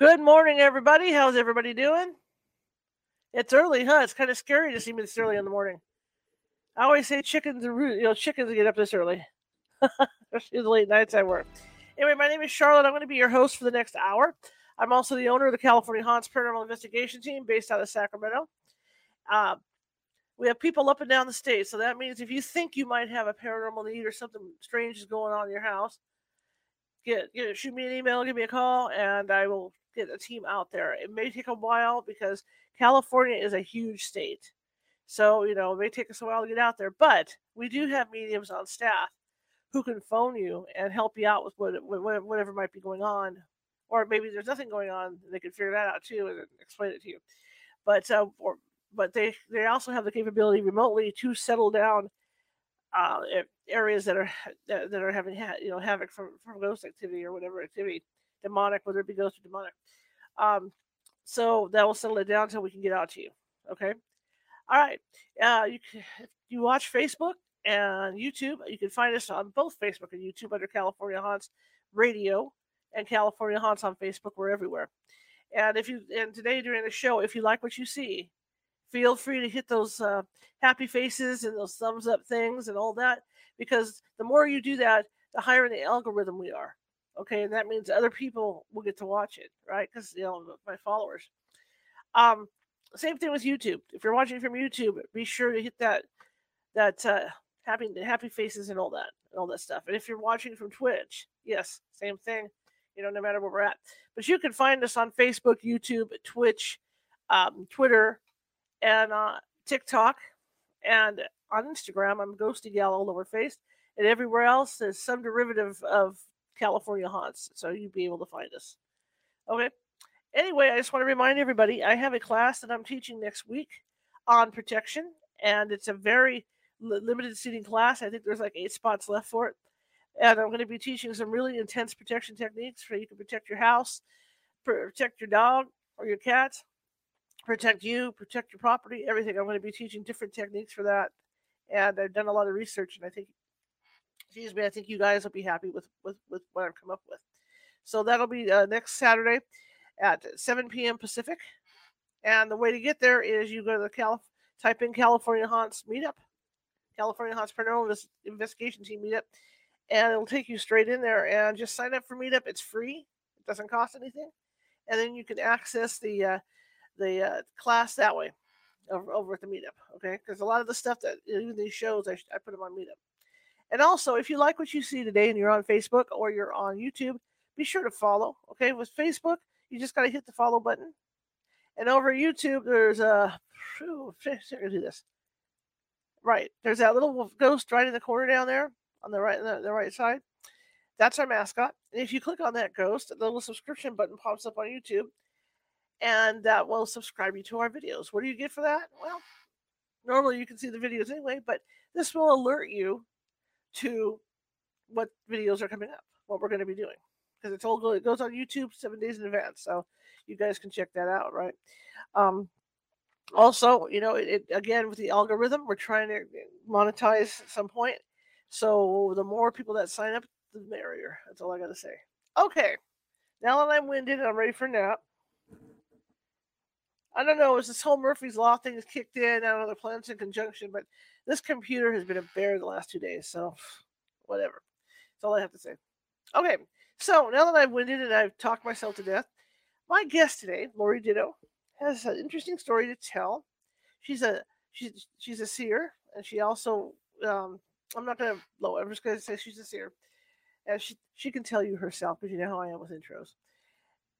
Good morning, everybody. How's everybody doing? It's early, huh? It's kind of scary to see me this early in the morning. I always say chickens are you know, chickens get up this early, especially the late nights I work. Anyway, my name is Charlotte. I'm going to be your host for the next hour. I'm also the owner of the California Haunts Paranormal Investigation Team based out of Sacramento. Uh, we have people up and down the state, so that means if you think you might have a paranormal need or something strange is going on in your house, get, get shoot me an email, give me a call, and I will get a team out there. It may take a while because California is a huge state. So, you know, it may take us a while to get out there, but we do have mediums on staff who can phone you and help you out with what, whatever might be going on. Or maybe there's nothing going on, they can figure that out too and explain it to you. But, uh, or, but they, they also have the capability remotely to settle down uh, areas that are that, are having ha- you know havoc from, from ghost activity or whatever activity demonic, whether it be ghost or demonic. Um, so that will settle it down until we can get out to you. Okay. All right. Uh, you you watch Facebook and YouTube. You can find us on both Facebook and YouTube under California Haunts Radio and California Haunts on Facebook. We're everywhere. And if you and today during the show, if you like what you see, feel free to hit those uh, happy faces and those thumbs up things and all that because the more you do that, the higher in the algorithm we are. Okay, and that means other people will get to watch it, right? Because you know my followers. Um, same thing with YouTube. If you're watching from YouTube, be sure to hit that that uh, happy happy faces and all that and all that stuff. And if you're watching from Twitch, yes, same thing. You know, no matter where we're at. But you can find us on Facebook, YouTube, Twitch, um, Twitter, and uh, TikTok, and on Instagram. I'm Ghosty Gal all over face, and everywhere else there's some derivative of California Haunts, so you'd be able to find us. Okay. Anyway, I just want to remind everybody I have a class that I'm teaching next week on protection, and it's a very limited seating class. I think there's like eight spots left for it. And I'm going to be teaching some really intense protection techniques so you can protect your house, protect your dog or your cat, protect you, protect your property, everything. I'm going to be teaching different techniques for that. And I've done a lot of research, and I think excuse me, I think you guys will be happy with with, with what I've come up with. So that'll be uh, next Saturday at 7 p.m. Pacific. And the way to get there is you go to the Calif- type in California Haunts Meetup, California Haunts Paranormal Investigation Team Meetup, and it'll take you straight in there. And just sign up for Meetup. It's free. It doesn't cost anything, and then you can access the uh, the uh, class that way over, over at the Meetup. Okay, because a lot of the stuff that even these shows I, I put them on Meetup. And also, if you like what you see today and you're on Facebook or you're on YouTube, be sure to follow. Okay, with Facebook, you just got to hit the follow button. And over YouTube, there's a. Whew, do this. Right, there's that little ghost right in the corner down there on the right the, the right side. That's our mascot. And if you click on that ghost, the little subscription button pops up on YouTube, and that will subscribe you to our videos. What do you get for that? Well, normally you can see the videos anyway, but this will alert you to what videos are coming up, what we're going to be doing. Because it's all it goes on YouTube seven days in advance, so you guys can check that out, right? Um, also, you know, it, it, again with the algorithm, we're trying to monetize at some point. So the more people that sign up, the merrier. That's all I got to say. Okay, now that I'm winded, I'm ready for a nap. I don't know, is this whole Murphy's Law thing kicked in? I don't know, the planets in conjunction, but this computer has been a bear the last two days, so whatever. That's all I have to say. Okay, so now that I've winded and I've talked myself to death, my guest today, Laurie Ditto, has an interesting story to tell. She's a she's she's a seer, and she also um, I'm not gonna blow. I'm just gonna say she's a seer, and she she can tell you herself because you know how I am with intros.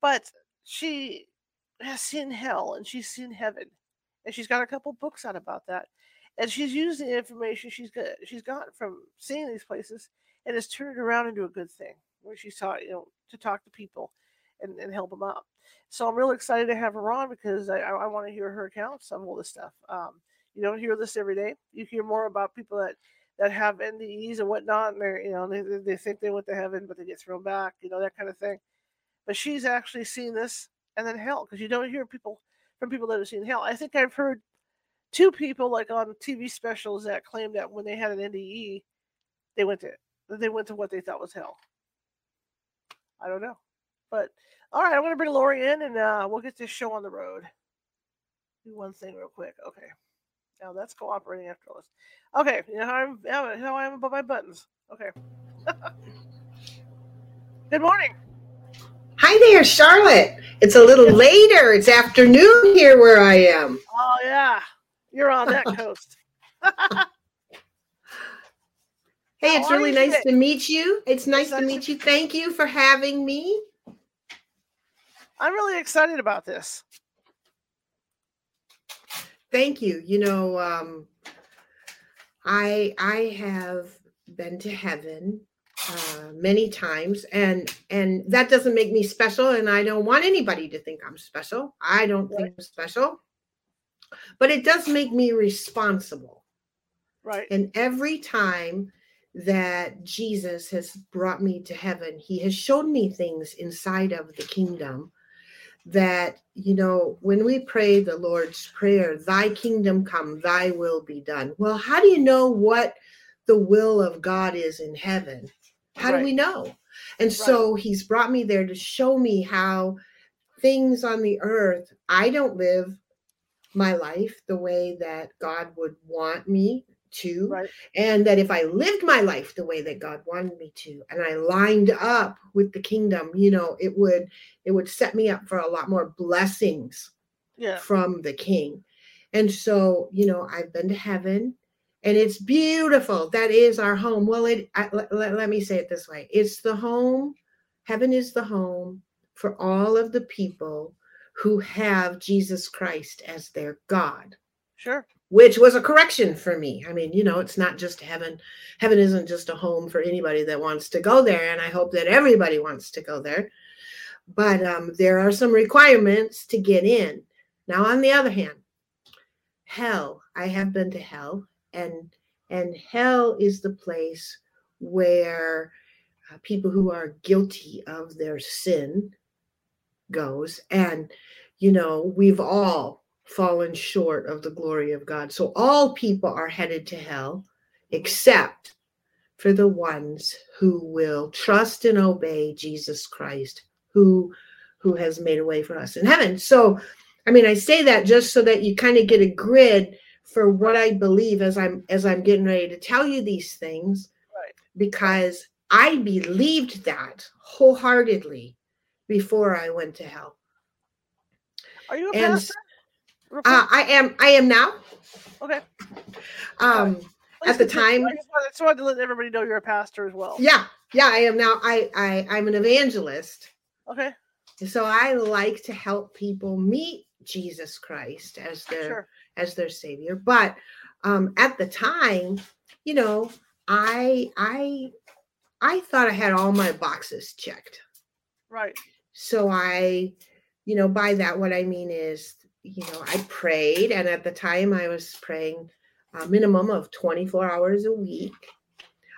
But she has seen hell and she's seen heaven, and she's got a couple books out about that and she's using the information she's got she's gotten from seeing these places and has turned it around into a good thing where she's taught you know to talk to people and, and help them out So I'm really excited to have her on because I, I, want to hear her accounts of all this stuff. Um, you don't hear this every day. You hear more about people that that have NDEs and whatnot, and they're you know they they think they went to heaven, but they get thrown back, you know that kind of thing. But she's actually seen this and then hell because you don't hear people from people that have seen hell. I think I've heard two people like on TV specials that claim that when they had an NDE, they went to they went to what they thought was hell. I don't know, but all right, I'm to bring Laurie in and uh, we'll get this show on the road. Do one thing real quick. Okay. Now that's cooperating after all this. Okay, you know how I'm how I am about my buttons. Okay. Good morning. Hi there, Charlotte. It's a little later. It's afternoon here where I am. Oh yeah, you're on that coast. hey, it's really nice to meet you. It's nice to meet you. Thank you for having me. I'm really excited about this. Thank you. You know, um, I I have been to heaven uh, many times, and and that doesn't make me special, and I don't want anybody to think I'm special. I don't right. think I'm special, but it does make me responsible. Right. And every time that Jesus has brought me to heaven, He has shown me things inside of the kingdom that you know when we pray the lord's prayer thy kingdom come thy will be done well how do you know what the will of god is in heaven how right. do we know and right. so he's brought me there to show me how things on the earth i don't live my life the way that god would want me to right. and that if i lived my life the way that god wanted me to and i lined up with the kingdom you know it would it would set me up for a lot more blessings yeah. from the king and so you know i've been to heaven and it's beautiful that is our home well it I, let, let me say it this way it's the home heaven is the home for all of the people who have jesus christ as their god sure which was a correction for me. I mean, you know, it's not just heaven. Heaven isn't just a home for anybody that wants to go there. And I hope that everybody wants to go there. But um, there are some requirements to get in. Now, on the other hand, hell, I have been to hell, and and hell is the place where uh, people who are guilty of their sin goes. And you know, we've all fallen short of the glory of God. So all people are headed to hell except for the ones who will trust and obey Jesus Christ, who who has made a way for us in heaven. So I mean I say that just so that you kind of get a grid for what I believe as I'm as I'm getting ready to tell you these things right. because I believed that wholeheartedly before I went to hell. Are you a and, pastor? Uh, I am. I am now. Okay. Um, at the time, I just wanted to let everybody know you're a pastor as well. Yeah, yeah, I am now. I, I I'm an evangelist. Okay. So I like to help people meet Jesus Christ as their sure. as their savior. But um, at the time, you know, I I I thought I had all my boxes checked. Right. So I, you know, by that what I mean is you know, I prayed, and at the time I was praying a minimum of 24 hours a week.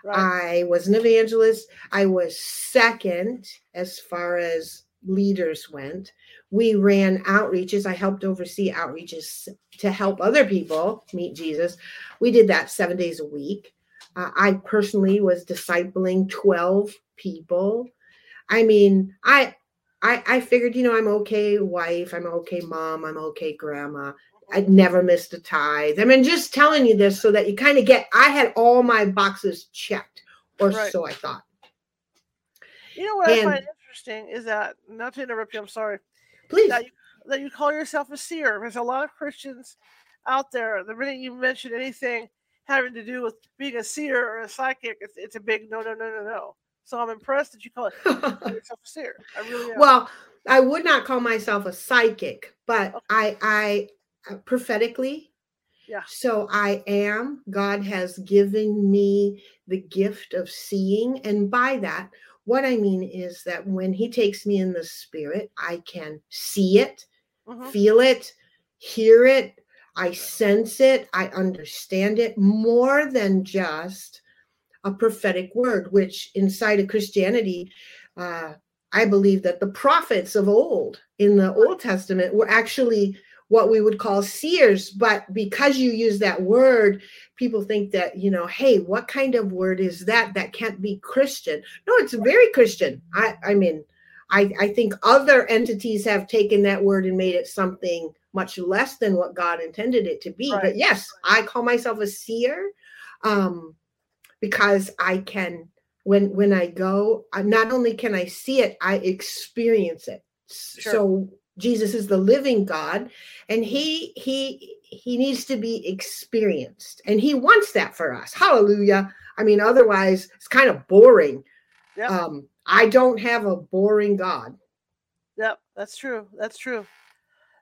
Right. I was an evangelist. I was second as far as leaders went. We ran outreaches. I helped oversee outreaches to help other people meet Jesus. We did that seven days a week. Uh, I personally was discipling 12 people. I mean, I I, I figured, you know, I'm okay wife, I'm okay mom, I'm okay grandma. Mm-hmm. I'd never missed a tithe. I mean, just telling you this so that you kind of get, I had all my boxes checked, or right. so I thought. You know what and, I find interesting is that, not to interrupt you, I'm sorry. Please. That you, that you call yourself a seer. There's a lot of Christians out there. The minute you mention anything having to do with being a seer or a psychic, it's, it's a big no, no, no, no, no. So I'm impressed that you call it yourself a seer. I really am. Well, I would not call myself a psychic, but okay. I, I uh, prophetically. Yeah. So I am. God has given me the gift of seeing, and by that, what I mean is that when he takes me in the spirit, I can see it, Mhm. feel it, hear it, I sense it, I understand it more than just a prophetic word, which inside of Christianity, uh, I believe that the prophets of old in the Old Testament were actually what we would call seers. But because you use that word, people think that, you know, hey, what kind of word is that? That can't be Christian. No, it's very Christian. I, I mean, I, I think other entities have taken that word and made it something much less than what God intended it to be. Right. But yes, I call myself a seer um, because I can when when I go, I, not only can I see it, I experience it. Sure. So Jesus is the living God, and he he he needs to be experienced, and he wants that for us. Hallelujah. I mean, otherwise it's kind of boring. Yep. Um, I don't have a boring God. Yep, that's true. That's true.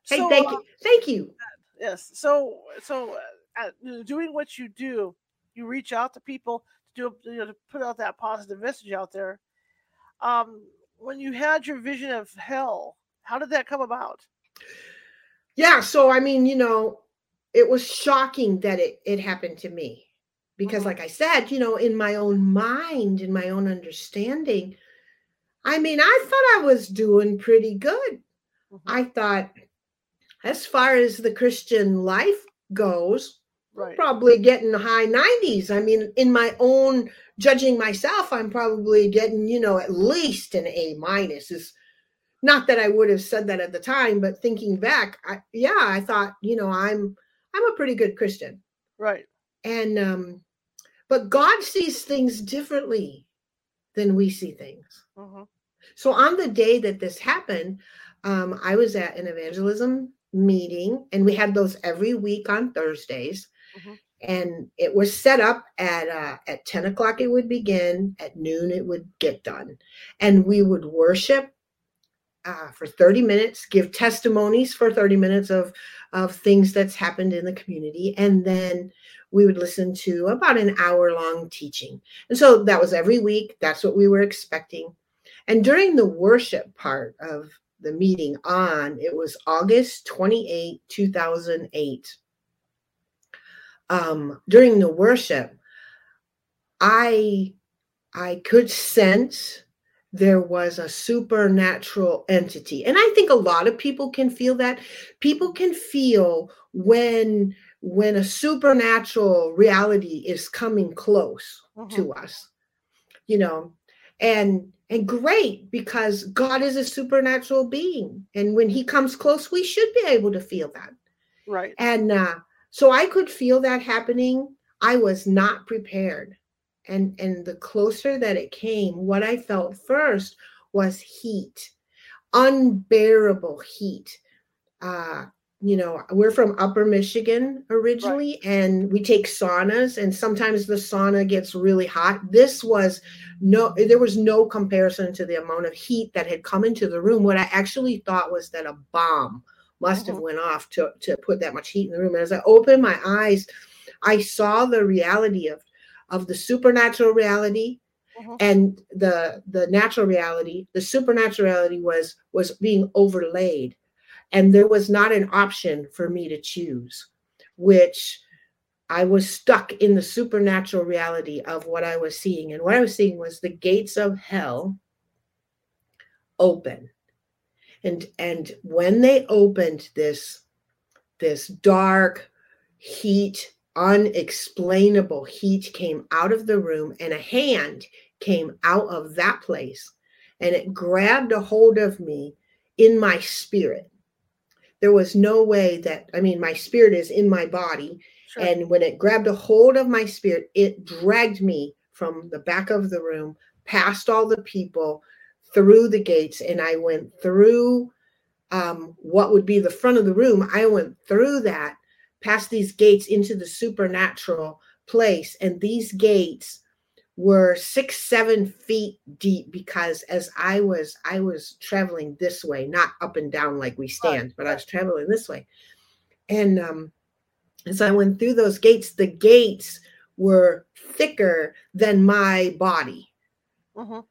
Hey, So, thank uh, you, thank you. yes. So, so uh, doing what you do, you reach out to people to do, you know, to put out that positive message out there. Um, when you had your vision of hell, how did that come about? Yeah, so I mean, you know, it was shocking that it it happened to me because Mhm. like I said, you know, in my own mind, in my own understanding, I mean, I thought I was doing pretty good. Mhm. I thought as far as the Christian life goes, Right. probably getting high 90s. I mean, in my own judging myself, I'm probably getting, you know, at least an A minus. Is not that I would have said that at the time, but thinking back, I, yeah, I thought, you know, I'm I'm a pretty good Christian. Right. And um but God sees things differently than we see things. hmm So on the day that this happened, um, I was at an evangelism meeting, and we had those every week on Thursdays. Mhm. And it was set up at uh, at ten o'clock. It would begin at noon. It would get done, and we would worship uh, for thirty minutes, give testimonies for thirty minutes of of things that's happened in the community, and then we would listen to about an hour long teaching. And so that was every week. That's what we were expecting. And during the worship part of the meeting on, it was August 28, 2008. Um, during the worship, I I could sense there was a supernatural entity. And I think a lot of people can feel that. People can feel when when a supernatural reality is coming close Mhm. to us. You know, and and great because God is a supernatural being. And when he comes close, we should be able to feel that. Right. And uh, so I could feel that happening. I was not prepared. And and the closer that it came, what I felt first was heat, unbearable heat. Uh, you know, we're from Upper Michigan originally, and we take saunas, and sometimes the sauna gets really hot. This was no, there was no comparison to the amount of heat that had come into the room. What I actually thought was that a bomb must have Mhm. went off to to put that much heat in the room. And as I opened my eyes, I saw the reality of of the supernatural reality Mhm. and the the natural reality. The supernatural reality was was being overlaid, and there was not an option for me to choose, which I was stuck in the supernatural reality of what I was seeing. And what I was seeing was the gates of hell open. And and when they opened this this dark heat, unexplainable heat came out of the room and a hand came out of that place and it grabbed a hold of me in my spirit. There was no way that I mean my spirit is in my body Sure. and when it grabbed a hold of my spirit, it dragged me from the back of the room, past all the people, through the gates, and I went through um, what would be the front of the room. I went through that, past these gates into the supernatural place. And these gates were six, seven feet deep because as I was, I was traveling this way, not up and down like we stand, but I was traveling this way. And um, as I went through those gates, the gates were thicker than my body. Mhm.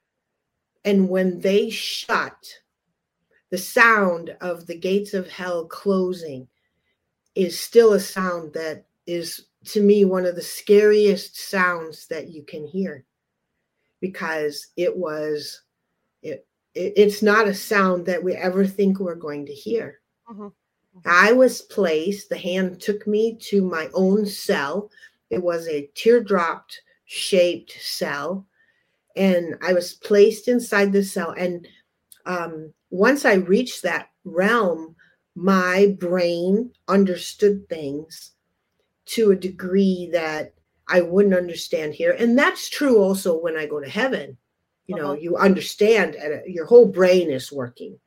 And when they shut, the sound of the gates of hell closing is still a sound that is to me one of the scariest sounds that you can hear. Because it was it, it it's not a sound that we ever think we're going to hear. Mhm. i was placed the hand took me to my own cell. It was a teardrop shaped cell and i was placed inside the cell and um, once i reached that realm my brain understood things to a degree that I wouldn't understand here. And that's true also when I go to heaven. You know, Uh-huh. you understand, and your whole brain is working.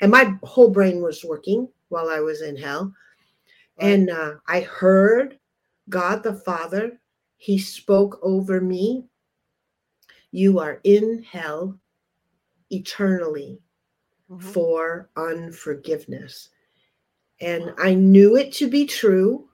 And my whole brain was working while I was in hell. Right. And uh, I heard God the Father, He spoke over me. You are in hell eternally Mhm. for unforgiveness. And I knew it to be true.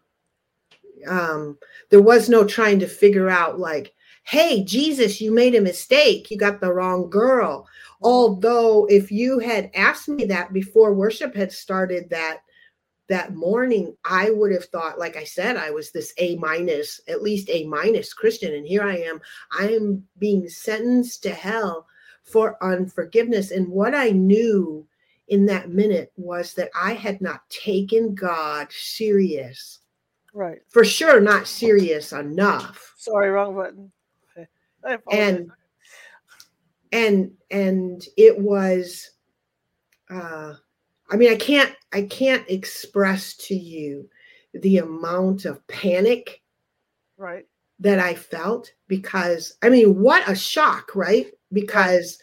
Um, there was no trying to figure out, like, hey, Jesus, you made a mistake. You got the wrong girl. Although, if you had asked me that before worship had started that that morning, I would have thought, like I said, I was this A minus, at least A minus Christian, and here I am. I am being sentenced to hell for unforgiveness. And what I knew in that minute was that I had not taken God serious. Right. For sure, not serious enough. Sorry, wrong button. Okay. And and and it was uh I mean I can't I can't express to you the amount of panic right. that I felt because I mean, what a shock, right? Because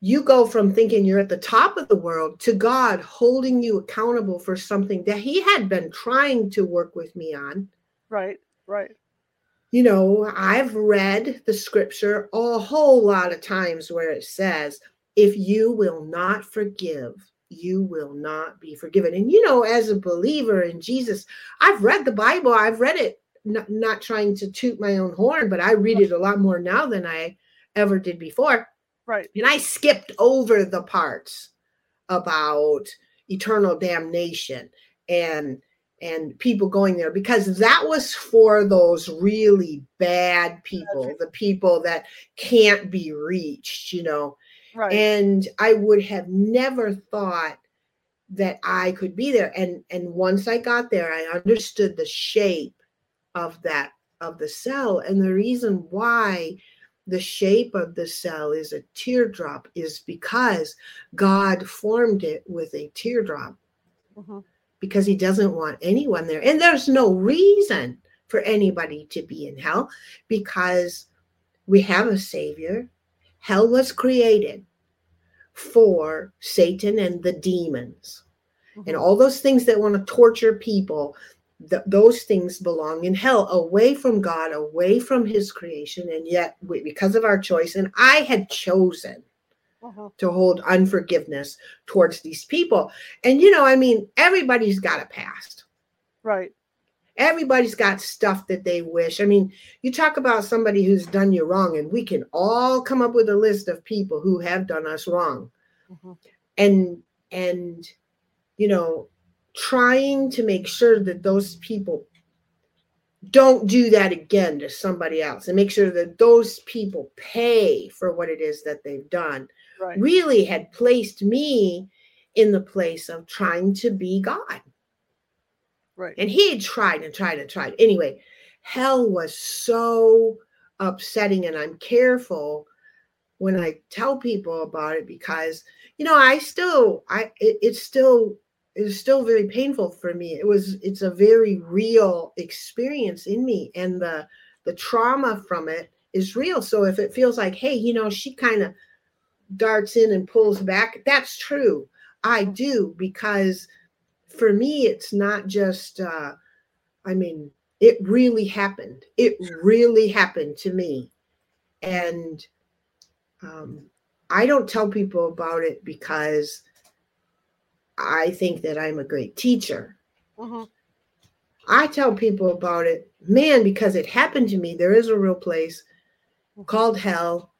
you go from thinking you're at the top of the world to God holding you accountable for something that He had been trying to work with me on. Right. Right. You know, I've read the scripture a whole lot of times where it says, if you will not forgive, you will not be forgiven. And, you know, as a believer in Jesus, I've read the Bible, I've read it, not, not trying to toot my own horn, but I read it a lot more now than I ever did before. Right. And I skipped over the parts about eternal damnation and and people going there because that was for those really bad people, the people that can't be reached, you know. Right. And I would have never thought that I could be there. And and once I got there, I understood the shape of that of the cell and the reason why the shape of the cell is a teardrop is because God formed it with a teardrop Mhm. because he doesn't want anyone there. And there's no reason for anybody to be in hell because we have a savior. Hell was created for Satan and the demons and Mhm. all those things that want to torture people. th- those things belong in hell, away from God, away from His creation, and yet we, because of our choice, and I had chosen Mhm. to hold unforgiveness towards these people. And you know, I mean, everybody's got a past. Right. Everybody's got stuff that they wish. I mean, you talk about somebody who's done you wrong, and we can all come up with a list of people who have done us wrong. Mhm. And and you know, trying to make sure that those people don't do that again to somebody else and make sure that those people pay for what it is that they've done Right. really had placed me in the place of trying to be God. Right. And he had tried and tried and tried. Anyway, hell was so upsetting, and I'm careful when I tell people about it because you know I still I it, it's still it's still very painful for me. It was it's a very real experience in me, and the the trauma from it is real. So if it feels like, hey, you know, she kind of darts in and pulls back, that's true. I do because for me it's not just uh i mean it really happened. It really happened to me. And um i don't tell people about it because i think that i'm a great teacher. Mhm. i tell people about it man because it happened to me. There is a real place called hell.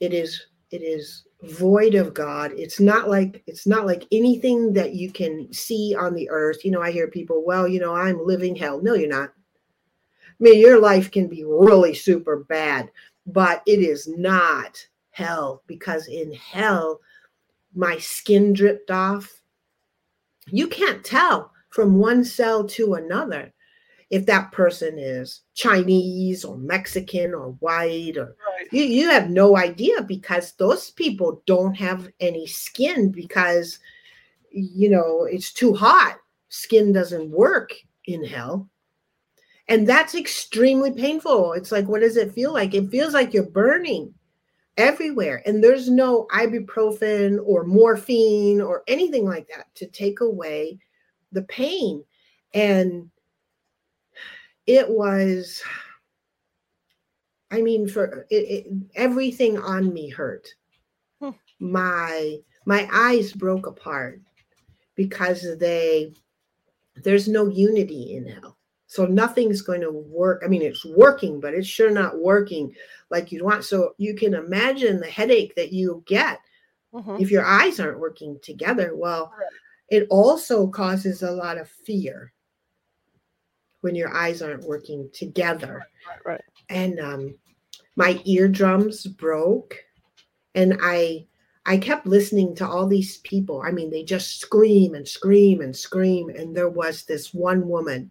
It is it is void of god. It's not like it's not like anything that you can see on the earth. You know i hear people well you know i'm living hell. No you're not. I mean your life can be really super bad but it is not hell because in hell my skin dripped off. You can't tell from one cell to another if that person is Chinese or Mexican or white or Right. you, you have no idea because those people don't have any skin because you know it's too hot. Skin doesn't work in hell. And that's extremely painful. It's like what does it feel like? It feels like you're burning everywhere. And there's no ibuprofen or morphine or anything like that to take away the pain. And it was i mean for it, it, everything on me hurt. Hmm. my my eyes broke apart because they there's no unity in hell. So nothing's going to work. I mean it's working but it's sure not working like you'd want. So you can imagine the headache that you get Mhm. if your eyes aren't working together. Well it also causes a lot of fear when your eyes aren't working together. Right, right. and um, my eardrums broke and i i kept listening to all these people. I mean they just scream and scream and scream and there was this one woman.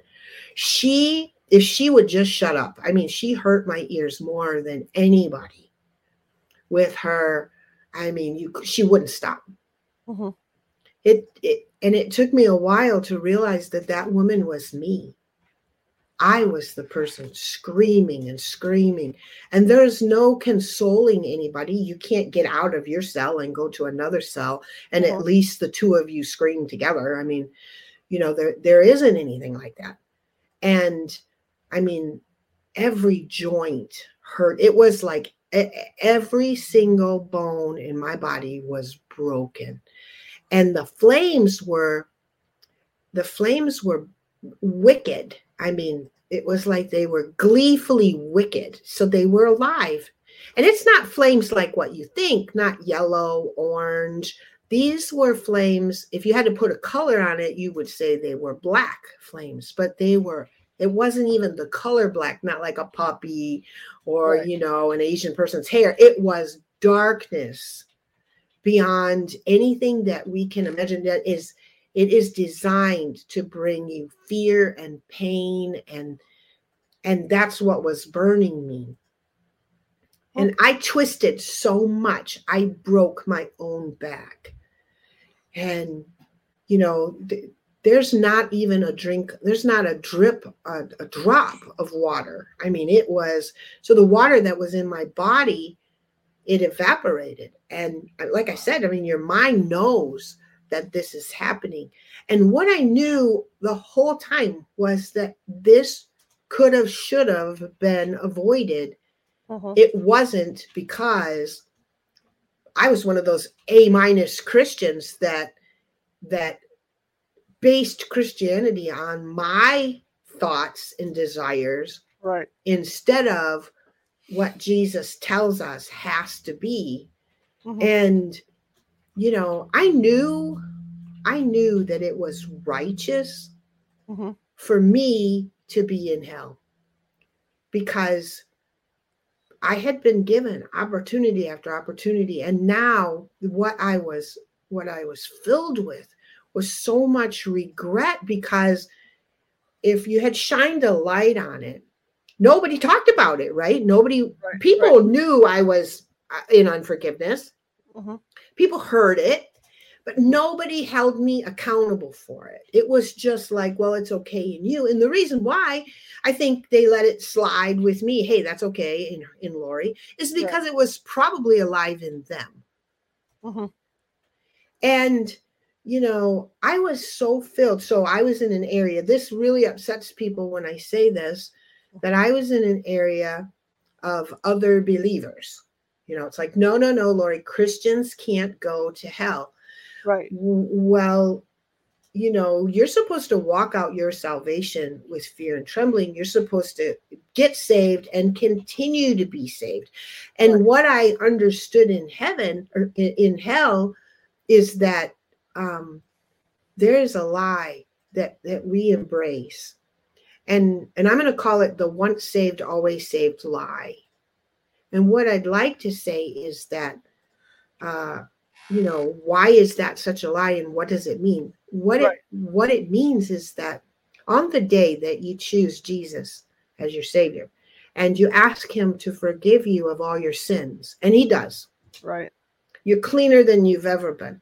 She if she would just shut up i mean she hurt my ears more than anybody. With her i mean you she wouldn't stop. Mhm. it, it and it took me a while to realize that that woman was me i was the person screaming and screaming. And there's no consoling anybody. You can't get out of your cell and go to another cell and Mhm. at least the two of you scream together. I mean you know there there isn't anything like that. And i mean every joint hurt. It was like every single bone in my body was broken. And the flames were the flames were wicked i mean it was like they were gleefully wicked. So they were alive. And it's not flames like what you think not yellow orange. These were flames. If you had to put a color on it you would say they were black flames but they were it wasn't even the color black not like a puppy or Right. you know an asian person's hair. It was darkness beyond anything that we can imagine that is it is designed to bring you fear and pain and and that's what was burning me. And oh. i twisted so much i broke my own back. And you know th- there's not even a drink there's not a drip a, a drop of water. I mean it was so the water that was in my body it evaporated. And like i said i mean your mind knows that this is happening and what i knew the whole time was that this could have should have been avoided Mhm. it wasn't because i was one of those a minus christians that that based christianity on my thoughts and desires Right. instead of what jesus tells us has to be Mhm. and you know i knew i knew that it was righteous Mhm. for me to be in hell because I had been given opportunity after opportunity and now what I was what I was filled with was so much regret because if you had shined a light on it nobody talked about it right nobody Right, people knew I was uh, in unforgiveness Mhm. People heard it but nobody held me accountable for it. It was just like well it's okay in you. And the reason why i think they let it slide with me hey that's okay in in laurie is Right. because it was probably alive in them. Mhm. and you know i was so filled. So i was in an area this really upsets people when i say this that i was in an area of other believers you know it's like no no no laurie christians can't go to hell Right. Well you know, you're supposed to walk out your salvation with fear and trembling. You're supposed to get saved and continue to be saved. And Right. what I understood in heaven or in, in hell is that um, there is a lie that that we embrace, and and I'm going to call it the once saved always saved lie. And what I'd like to say is that, uh, you know, why is that such a lie, and what does it mean? What Right. it what it means is that on the day that you choose Jesus as your Savior, and you ask Him to forgive you of all your sins, and He does, Right. you're cleaner than you've ever been.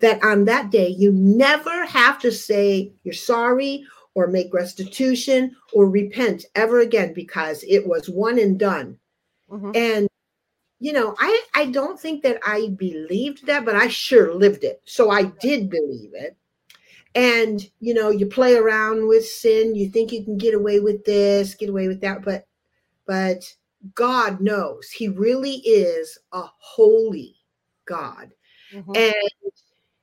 That on that day, you never have to say you're sorry or make restitution or repent ever again because it was one and done. Mhm. And you know, I I don't think that I believed that, but I sure lived it. So I did believe it. And you know, you play around with sin, you think you can get away with this, get away with that, but but God knows. He really is a holy God. Mhm. And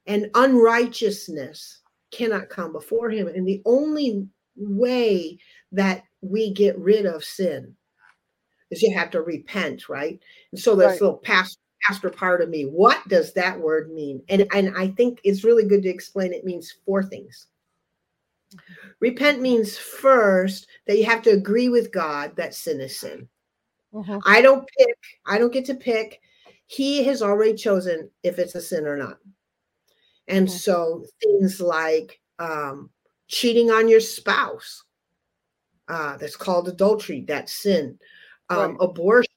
and unrighteousness cannot come before him. And the only way that we get rid of sin is you have to repent, right? And so this Right. little past pastor part of me, what does that word mean? And and I think it's really good to explain it means four things. Repent means first that you have to agree with God that sin is sin. Mhm. I don't pick, I don't get to pick. He has already chosen if it's a sin or not. And Mhm. so things like um, cheating on your spouse, uh, that's called adultery, that's sin. Um, Right. Abortion,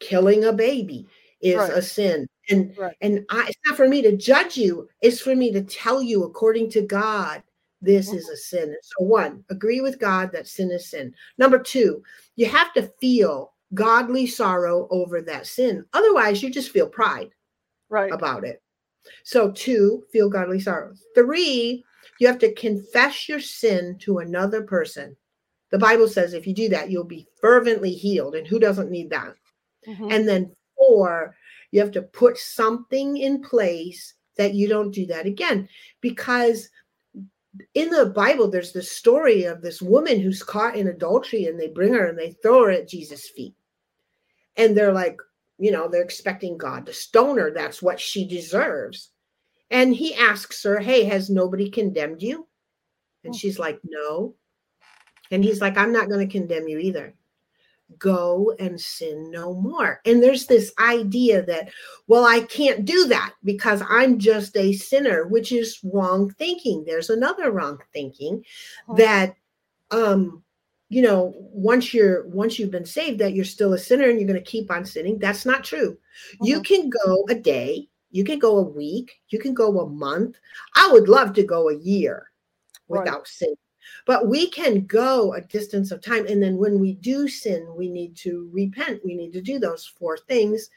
killing a baby is Right. a sin. And Right. and I, it's not for me to judge you, it's for me to tell you according to God, this Mhm. is a sin. So, one, agree with God that sin is sin. Number two, you have to feel godly sorrow over that sin. Otherwise, you just feel pride Right. about it. So, two, feel godly sorrow. Three, you have to confess your sin to another person. The Bible says if you do that, you'll be fervently healed. And who doesn't need that? Mhm. And then four, you have to put something in place that you don't do that again. Because in the Bible, there's the story of this woman who's caught in adultery and they bring her and they throw her at Jesus' feet. And they're like, you know, they're expecting God to stone her. That's what she deserves. And he asks her, Hey, has nobody condemned you? And Hmm. she's like, No. And he's like, I'm not going to condemn you either go and sin no more. And there's this idea that, well, I can't do that because I'm just a sinner, which is wrong thinking. There's another wrong thinking Mhm. that, um, you know, once you're once you've been saved, that you're still a sinner and you're going to keep on sinning. That's not true. You Mhm. can go a day, you can go a week, you can go a month. I would love to go a year Right. without sin. But we can go a distance of time. And then when we do sin, we need to repent. We need to do those four things.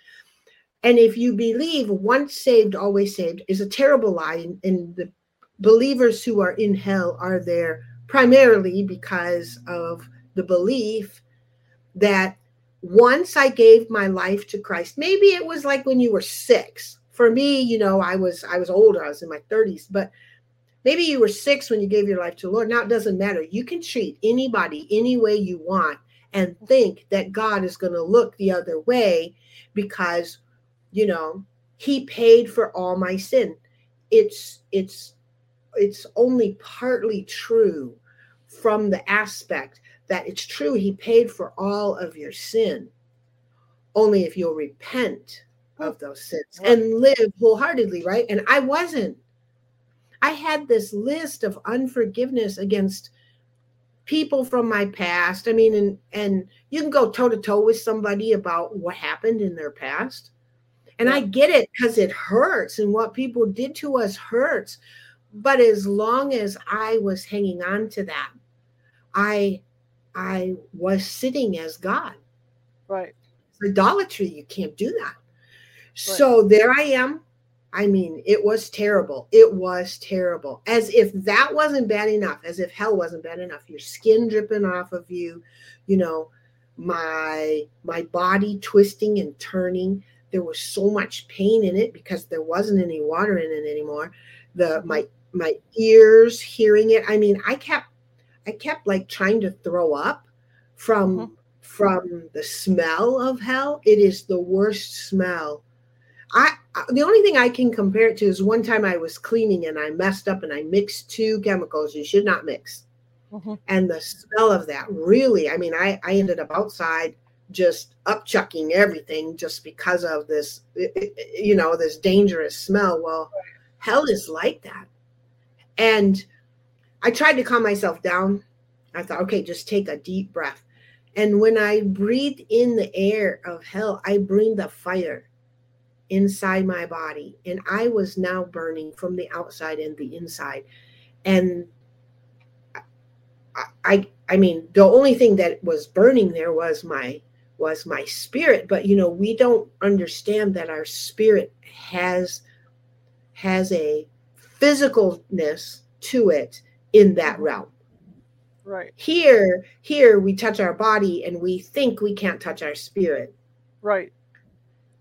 And if you believe once saved, always saved is a terrible lie. And, the believers who are in hell are there primarily because of the belief that once I gave my life to Christ, maybe it was like when you were six. For me, you know, I was I was older, I was in my 30s, but maybe you were six when you gave your life to the Lord. Now it doesn't matter. You can treat anybody any way you want and think that God is going to look the other way because, you know, he paid for all my sin. It's it's it's only partly true from the aspect that it's true he paid for all of your sin. Only if you'll repent of those sins and live wholeheartedly, right? And I wasn't. I had this list of unforgiveness against people from my past. I mean, and and you can go toe to toe with somebody about what happened in their past. And I get it because it hurts and what people did to us hurts. But as long as I was hanging on to that, I I was sitting as God. Right. Idolatry, you can't do that. So there I am. I mean, it was terrible. It was terrible. As if that wasn't bad enough, as if hell wasn't bad enough. Your skin dripping off of you, you know, my my body twisting and turning. There was so much pain in it because there wasn't any water in it anymore. The my my ears hearing it. I mean, I kept I kept like trying to throw up from Mhm. from the smell of hell. It is the worst smell. I the only thing I can compare it to is one time I was cleaning and I messed up and I mixed two chemicals you should not mix. Mhm. And the smell of that really, I mean, I I ended up outside just upchucking everything just because of this you know, this dangerous smell. Well, hell is like that. And I tried to calm myself down. I thought, okay, just take a deep breath. And when I breathed in the air of hell, I breathed the fire inside my body. And I was now burning from the outside and the inside. And I, I, I mean, the only thing that was burning there was my was my spirit. But you know, we don't understand that our spirit has has a physicalness to it in that mm-hmm. realm. Right. Here, here we touch our body and we think we can't touch our spirit. Right.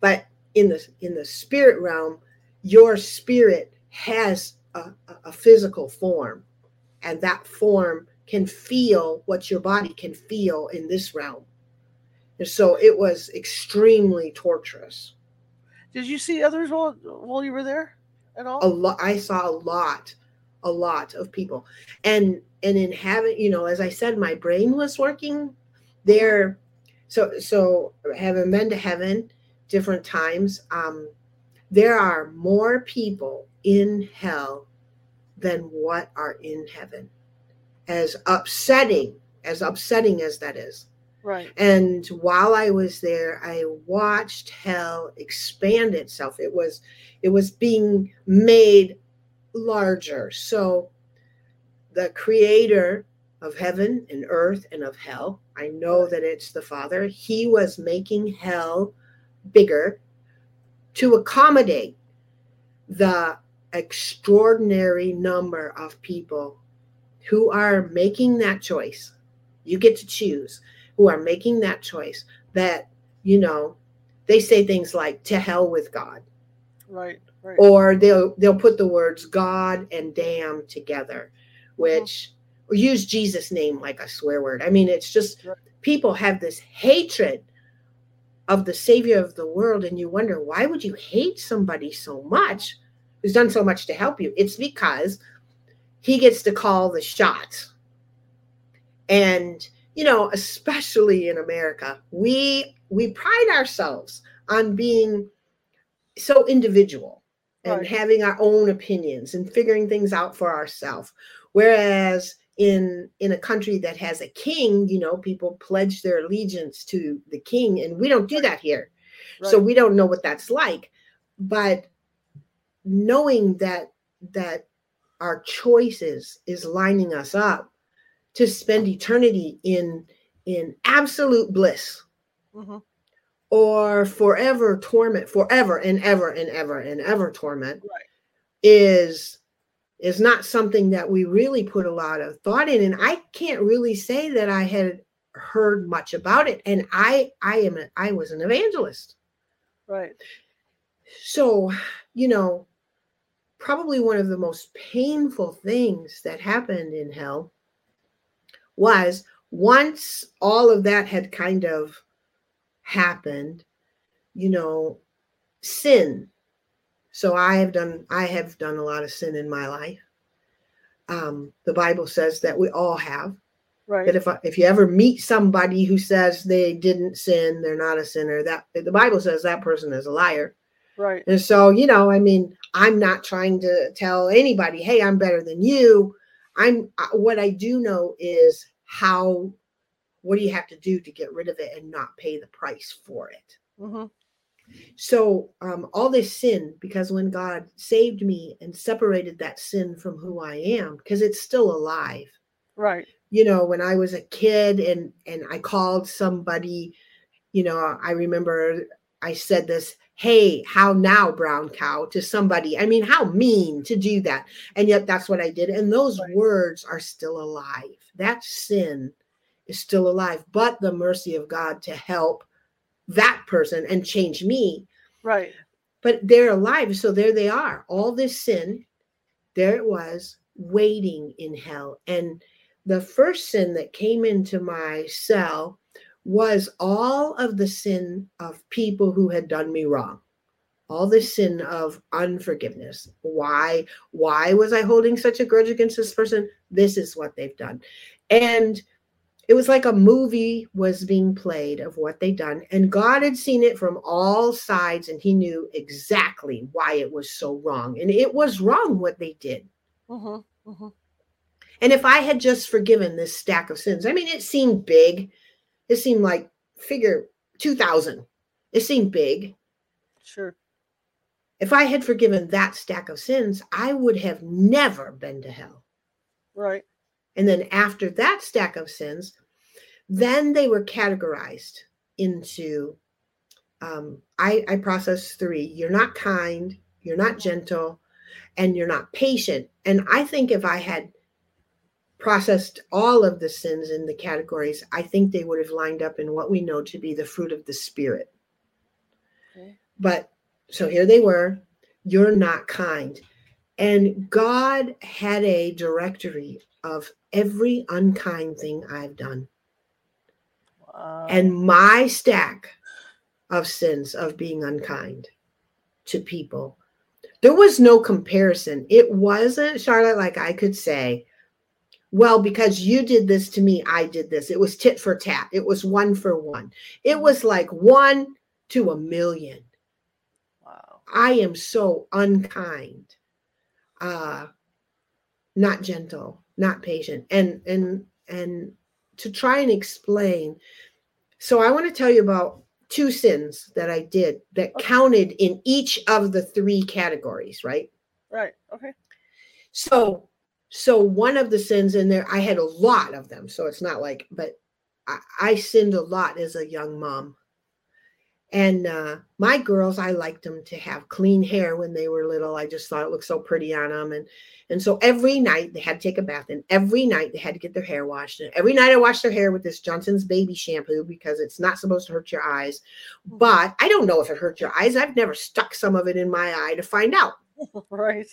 But in the in the spirit realm, your spirit has a, a- physical form, and that form can feel what your body can feel in this realm. And so it was extremely torturous. Did you see others while while you were there at all? a lot i saw a lot a lot of people and and in having you know as i said my brain was working there so so having been to heaven different times um there are more people in hell than what are in heaven as upsetting as upsetting as that is Right. and while I was there, I watched hell expand itself. It was it was being made larger. So the creator of heaven and earth and of hell, I know that it's the Father. He was making hell bigger to accommodate the extraordinary number of people who are making that choice. You get to choose who are making that choice that, you know, they say things like to hell with God Right. Right. or they'll they'll put the words God and damn together, which or use Jesus' name like a swear word. I mean, it's just Right. people have this hatred of the savior of the world and you wonder why would you hate somebody so much who's done so much to help you? It's because he gets to call the shots. And you know especially in america we we pride ourselves on being so individual and Right. having our own opinions and figuring things out for ourselves whereas in in a country that has a king you know people pledge their allegiance to the king and we don't do that here so we don't know what that's like but knowing that that our choices is lining us up to spend eternity in in absolute bliss Mhm. or forever torment forever and ever and ever and ever torment Right. is is not something that we really put a lot of thought in and i can't really say that i had heard much about it and i i am a, i was an evangelist Right. so you know probably one of the most painful things that happened in hell was once all of that had kind of happened you know sin so i have done i have done a lot of sin in my life um the bible says that we all have Right. that if if you ever meet somebody who says they didn't sin they're not a sinner that the bible says that person is a liar Right. and so, you know, I mean, I'm not trying to tell anybody, hey, I'm better than you. I'm what I do know is how what do you have to do to get rid of it and not pay the price for it. hmm So, um, all this sin, because when God saved me and separated that sin from who I am, because it's still alive. Right. You know, when I was a kid and and I called somebody, you know, I remember I said this, hey, how now, brown cow, to somebody. I mean, how mean to do that. And yet that's what I did. And those Right. words are still alive. That sin is still alive, but the mercy of God to help that person and change me. Right. But they're alive. So there they are. All this sin there it was waiting in hell. And the first sin that came into my cell was all of the sin of people who had done me wrong all the sin of unforgiveness why why was i holding such a grudge against this person this is what they've done and it was like a movie was being played of what they'd done and god had seen it from all sides and he knew exactly why it was so wrong and it was wrong what they did Mm-hmm. Mm-hmm. and if i had just forgiven this stack of sins i mean it seemed big it seemed like figure 2000 it seemed big Sure. if i had forgiven that stack of sins i would have never been to hell Right. And then after that stack of sins, then they were categorized into um, I, I process three. You're not kind, you're not gentle, and you're not patient. And I think if I had processed all of the sins in the categories, I think they would have lined up in what we know to be the fruit of the spirit. Okay. But so here they were. You're not kind. And God had a directory of every unkind thing I've done. Wow. And my stack of sins of being unkind to people. There was no comparison. It wasn't, Charlotte, like I could say, well, because you did this to me, I did this. It was tit for tat. It was one for one. It was like one to a million. wow. I am so unkind, uh, not gentle, not patient, and and and to try and explain. So I want to tell you about two sins that I did that Okay. counted in each of the three categories, right? Right. Okay. So so one of the sins in there, I had a lot of them. So it's not like, but I, I sinned a lot as a young mom. And uh, my girls, I liked them to have clean hair when they were little. I just thought it looked so pretty on them. And and so every night they had to take a bath, and every night they had to get their hair washed. And every night I washed their hair with this Johnson's baby shampoo because it's not supposed to hurt your eyes. But I don't know if it hurt your eyes. I've never stuck some of it in my eye to find out. right.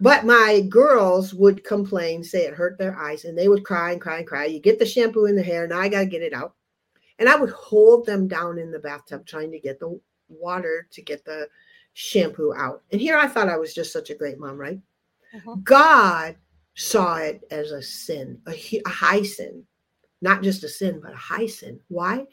But my girls would complain, say it hurt their eyes, and they would cry and cry and cry. You get the shampoo in the hair, now I got to get it out. And I would hold them down in the bathtub trying to get the water to get the shampoo out. And here I thought I was just such a great mom, right? Mhm. God saw it as a sin, a, a high sin, not just a sin, but a high sin. Why?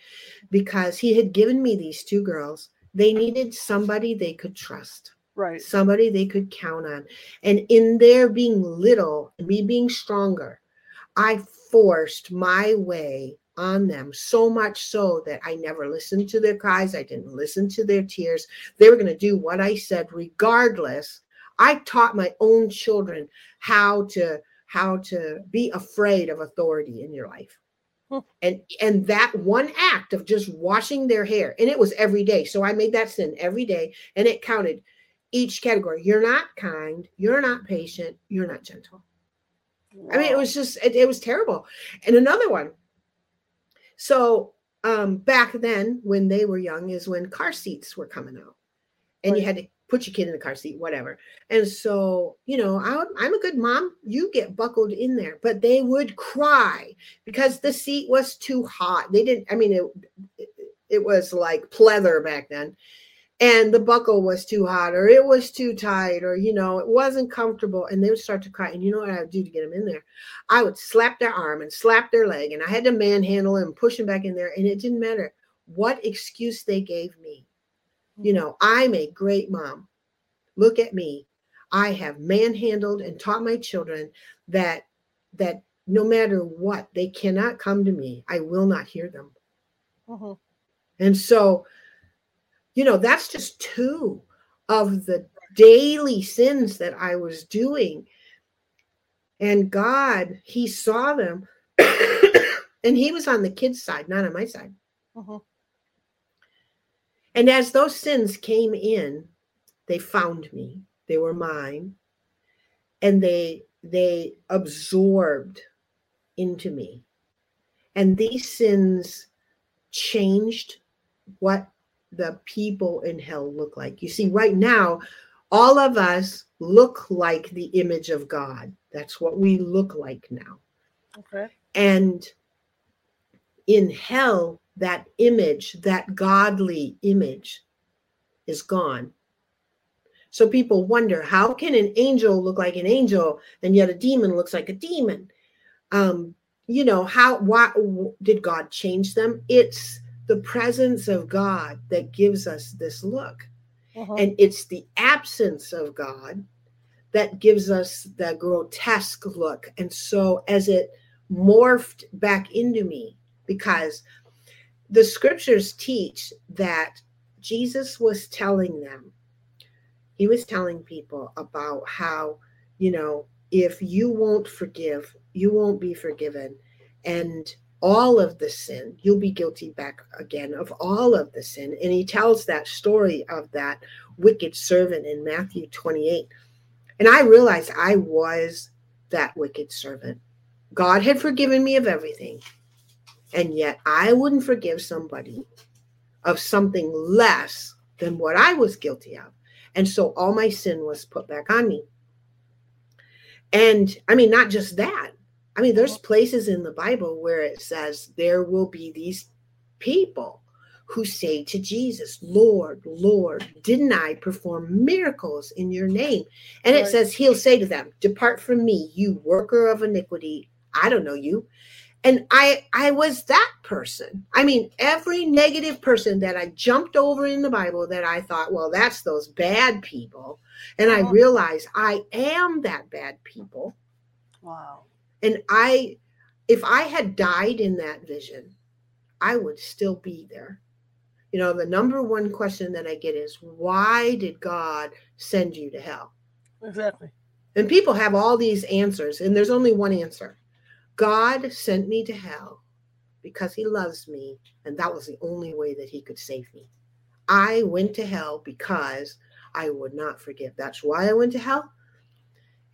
Because He had given me these two girls. They needed somebody they could trust Right. somebody they could count on. And in their being little, me being stronger, I forced my way on them so much so that I never listened to their cries. I didn't listen to their tears. They were going to do what I said regardless. I taught my own children how to how to be afraid of authority in your life. Hmm. And and that one act of just washing their hair and it was every day. So I made that sin every day and it counted each category. You're not kind, you're not patient, you're not gentle. I mean, it was just it, it was terrible. And another one. So um back then when they were young is when car seats were coming out. And you had to put your kid in the car seat, whatever. And so, you know, I, I'm a good mom. You get buckled in there, but they would cry because the seat was too hot. They didn't, I mean, it, it, it was like pleather back then and the buckle was too hot or it was too tight or you know it wasn't comfortable and they would start to cry. And you know what i would do to get them in there? I would slap their arm and slap their leg and i had to manhandle them push them back in there and it didn't matter what excuse they gave me. You know i'm a great mom. Look at me. I have manhandled and taught my children that that no matter what they cannot come to me. I will not hear them. Mhm. and so, you know, that's just two of the daily sins that I was doing. And God, He saw them. and He was on the kids' side, not on my side. Mhm. And as those sins came in, they found me. They were mine. And they they absorbed into me. And these sins changed what the people in hell look like. You see, right now, all of us look like the image of God. That's what we look like now. Okay. And in hell, that image, that godly image, is gone. So people wonder how can an angel look like an angel and yet a demon looks like a demon? Um, you know, how why did God change them? It's the presence of God that gives us this look. Uh-huh. And it's the absence of God that gives us the grotesque look. And so as it morphed back into me, because the scriptures teach that Jesus was telling them, he was telling people about how, you know, if you won't forgive, you won't be forgiven. And all of the sin, you'll be guilty back again of all of the sin. And he tells that story of that wicked servant in Matthew 28. And I realized I was that wicked servant. God had forgiven me of everything. And yet I wouldn't forgive somebody of something less than what I was guilty of. And so all my sin was put back on me. And I mean, not just that. I mean, there's places in the Bible where it says there will be these people who say to Jesus, Lord, Lord, didn't I perform miracles in your name? And it says, He'll say to them, Depart from me, you worker of iniquity. I don't know you. And I I was that person. I mean, every negative person that I jumped over in the Bible that I thought, well, that's those bad people. And I realized I am that bad people. Wow. And I, if I had died in that vision, I would still be there. You know, the number one question that I get is, why did God send you to hell? Exactly. And people have all these answers, and there's only one answer God sent me to hell because he loves me, and that was the only way that he could save me. I went to hell because I would not forgive. That's why I went to hell.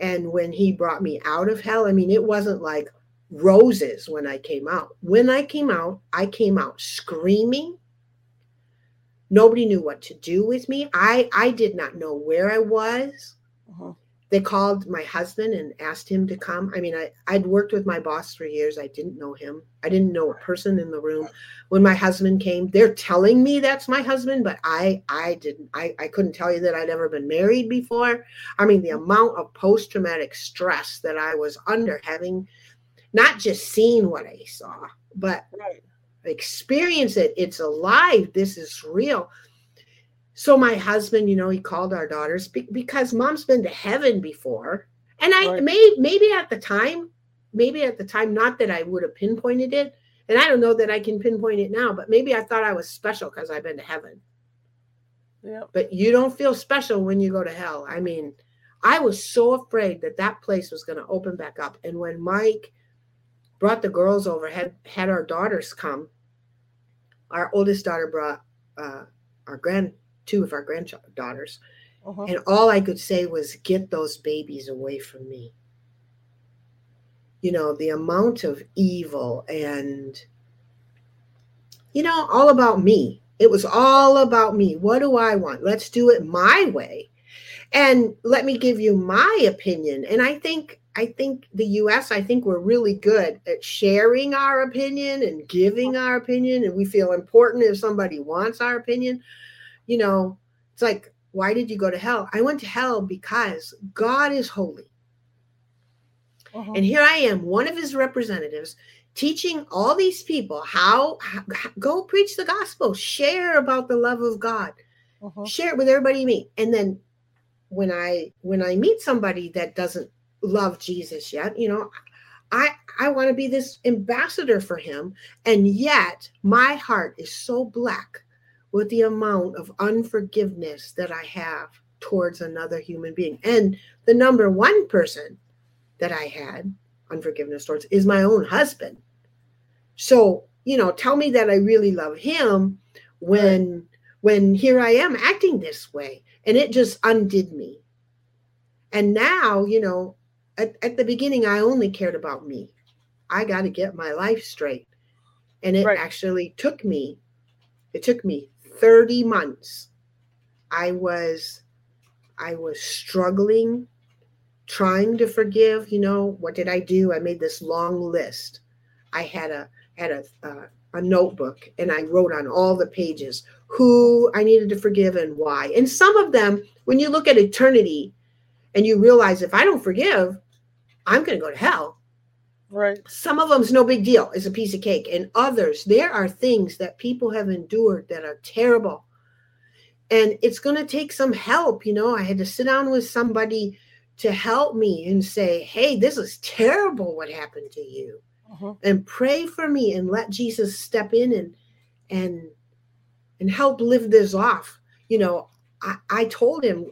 And when he brought me out of hell, I mean, it wasn't like roses when I came out. When I came out, I came out screaming. Nobody knew what to do with me. I I did not know where I was Uh-huh. They called my husband and asked him to come. I mean, I, I'd worked with my boss for years. I didn't know him. I didn't know a person in the room. When my husband came, they're telling me that's my husband, but I I didn't I, I couldn't tell you that I'd ever been married before. I mean, the amount of post-traumatic stress that I was under having not just seen what I saw, but Right. experience it. It's alive. This is real. So my husband, you know, he called our daughters because mom's been to heaven before. And I Right. may maybe at the time, maybe at the time, not that I would have pinpointed it. And I don't know that I can pinpoint it now, but maybe I thought I was special because I've been to heaven. Yep. But you don't feel special when you go to hell. I mean, I was so afraid that that place was going to open back up. And when Mike brought the girls over, had had our daughters come, our oldest daughter brought uh, our grand two of our granddaughters, Uh-huh. and all I could say was, "Get those babies away from me." You know the amount of evil and you know all about me. It was all about me. What do I want? Let's do it my way. And let me give you my opinion. And I think I think the US, I think we're really good at sharing our opinion and giving our opinion. And we feel important if somebody wants our opinion. You know, it's like, why did you go to hell? I went to hell because God is holy. Uh-huh. And here I am, one of his representatives, teaching all these people how, how go preach the gospel, share about the love of God Uh-huh. share it with everybody you meet and then when i when i meet somebody that doesn't love jesus yet you know i i want to be this ambassador for him and yet my heart is so black with the amount of unforgiveness that i have towards another human being and the number one person that i had unforgiveness towards is my own husband so you know tell me that i really love him when when here I am acting this way. And it just undid me. And now, you know, at, at the beginning, I only cared about me. I got to get my life straight. And it Right. actually took me, it took me 30 months. I was, I was struggling, trying to forgive. You know, what did I do? I made this long list. I had a had a uh, a notebook and I wrote on all the pages who I needed to forgive and why. And some of them, when you look at eternity and you realize if I don't forgive, I'm going to go to hell. Right. Some of them's no big deal. It's a piece of cake. And others, there are things that people have endured that are terrible. And it's going to take some help. You know, I had to sit down with somebody to help me and say, hey, this is terrible what happened to you. Uh-huh. And pray for me and let Jesus step in and and and help live this off. You know, I, I told him,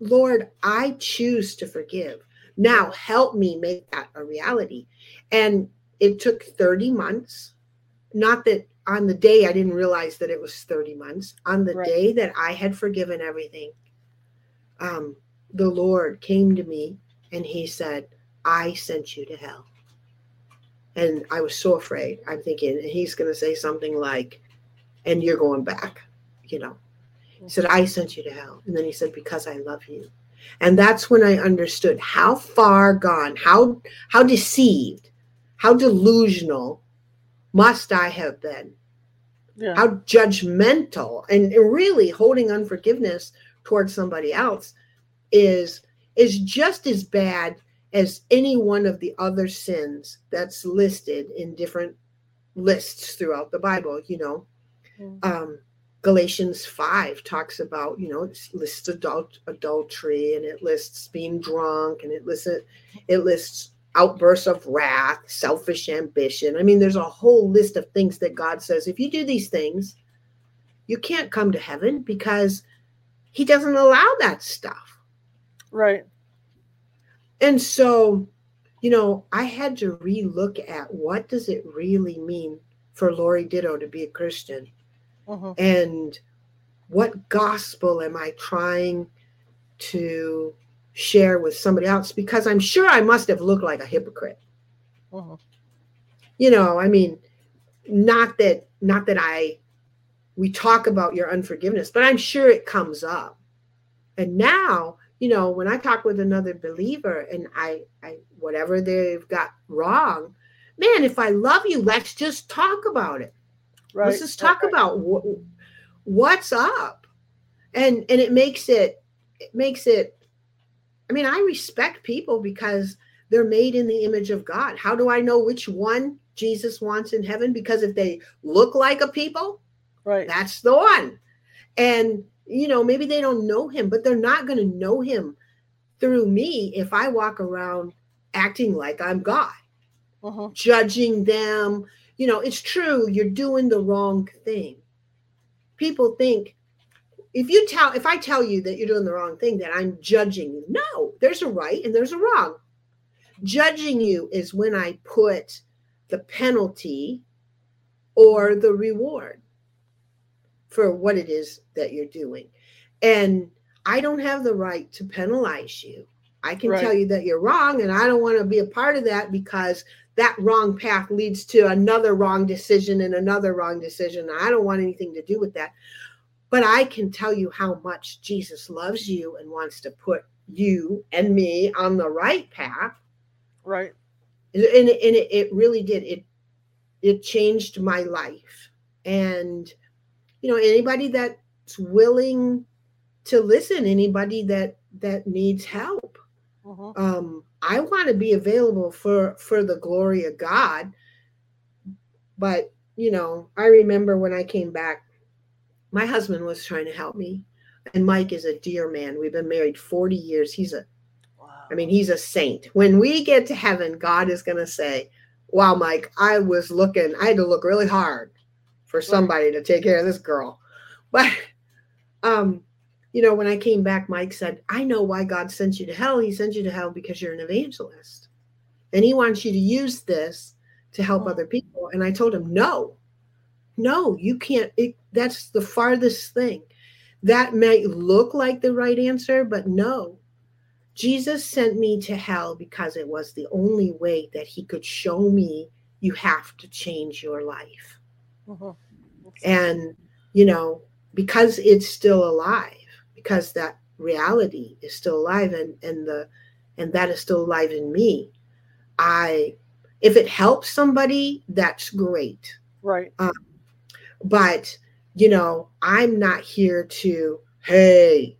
Lord, I choose to forgive. Now help me make that a reality. And it took 30 months. Not that on the day I didn't realize that it was 30 months. On the right. day that I had forgiven everything, um, the Lord came to me and he said, I sent you to hell. And I was so afraid. I'm thinking he's going to say something like, and you're going back, you know. He said, I sent you to hell. And then he said, because I love you. And that's when I understood how far gone, how how deceived, how delusional must I have been. Yeah. How judgmental and really holding unforgiveness towards somebody else is is just as bad as any one of the other sins that's listed in different lists throughout the Bible, you know. Mm-hmm. Um, Galatians 5 talks about, you know, it lists adult, adultery and it lists being drunk and it lists it lists outbursts of wrath, selfish ambition. I mean, there's a whole list of things that God says if you do these things, you can't come to heaven because he doesn't allow that stuff. Right. And so, you know, I had to relook at what does it really mean for Laurie Ditto to be a Christian? Uh-huh. and what gospel am I trying to share with somebody else? Because I'm sure I must have looked like a hypocrite. Uh-huh. You know, I mean, not that not that I we talk about your unforgiveness, but I'm sure it comes up. And now, you know, when I talk with another believer and I, I whatever they've got wrong, man, if I love you, let's just talk about it. Right. Let's just talk right. about what's up. And and it makes it it makes it I mean, I respect people because they're made in the image of God. How do I know which one Jesus wants in heaven? Because if they look like a people, right, that's the one. And you know, maybe they don't know him, but they're not going to know him through me if I walk around acting like I'm God, uh-huh. judging them, you know, it's true, you're doing the wrong thing. People think if you tell if I tell you that you're doing the wrong thing, that I'm judging you. No, there's a right and there's a wrong. Judging you is when I put the penalty or the reward for what it is that you're doing. And I don't have the right to penalize you. I can right. tell you that you're wrong, and I don't want to be a part of that because that wrong path leads to another wrong decision and another wrong decision. I don't want anything to do with that. But I can tell you how much Jesus loves you and wants to put you and me on the right path. Right. And, and, it, it, it really did. It it changed my life. And you know, anybody that's willing to listen, anybody that that needs help. Uh-huh. Um, I want to be available for for the glory of God. But, you know, I remember when I came back, my husband was trying to help me. And Mike is a dear man. We've been married 40 years. He's a wow. I mean, he's a saint. When we get to heaven, God is going to say, "Wow, Mike, I was looking, I had to look really hard for somebody to take care of this girl." But um you know, when I came back, Mike said, I know why God sent you to hell. He sent you to hell because you're an evangelist. And he wants you to use this to help other people. And I told him, no, no, you can't. It, that's the farthest thing. That might look like the right answer, but no. Jesus sent me to hell because it was the only way that he could show me you have to change your life. Mm-hmm. And, you know, because it's still alive, because that reality is still alive and and the and that is still alive in me. I if it helps somebody that's great. Right. Um, but you know i'm not here to hey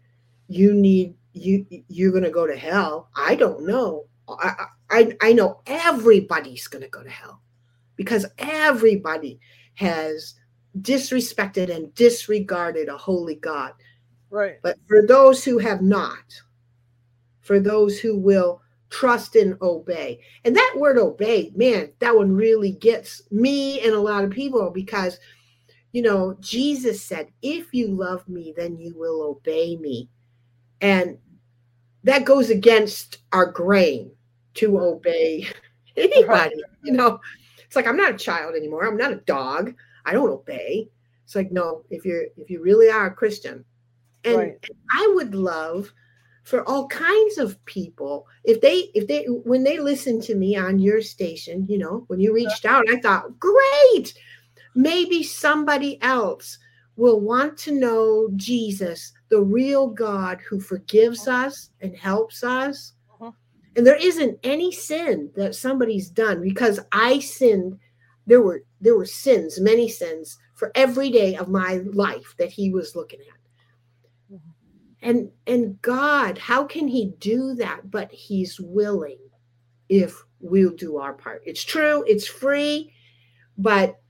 you need you you're gonna go to hell. I don't know. I i, I know everybody's gonna go to hell because everybody has disrespected and disregarded a holy god Right. but for those who have not for those who will trust and obey. And that word obey man that one really gets me and a lot of people because you know jesus said if you love me then you will obey me. And that goes against our grain to obey anybody you know? It's like i'm not a child anymore. I'm not a dog. I don't obey. It's like no if you're if you really are a christian and Right. i would love for all kinds of people if they if they when they listen to me on your station you know when you reached out i thought great! Maybe somebody else will want to know jesus the real god who forgives us and helps us. Mhm. and there isn't any sin that somebody's done because i sinned. There were there were sins many sins for every day of my life that he was looking at and and god how can he do that? But he's willing if we'll do our part. It's true it's free but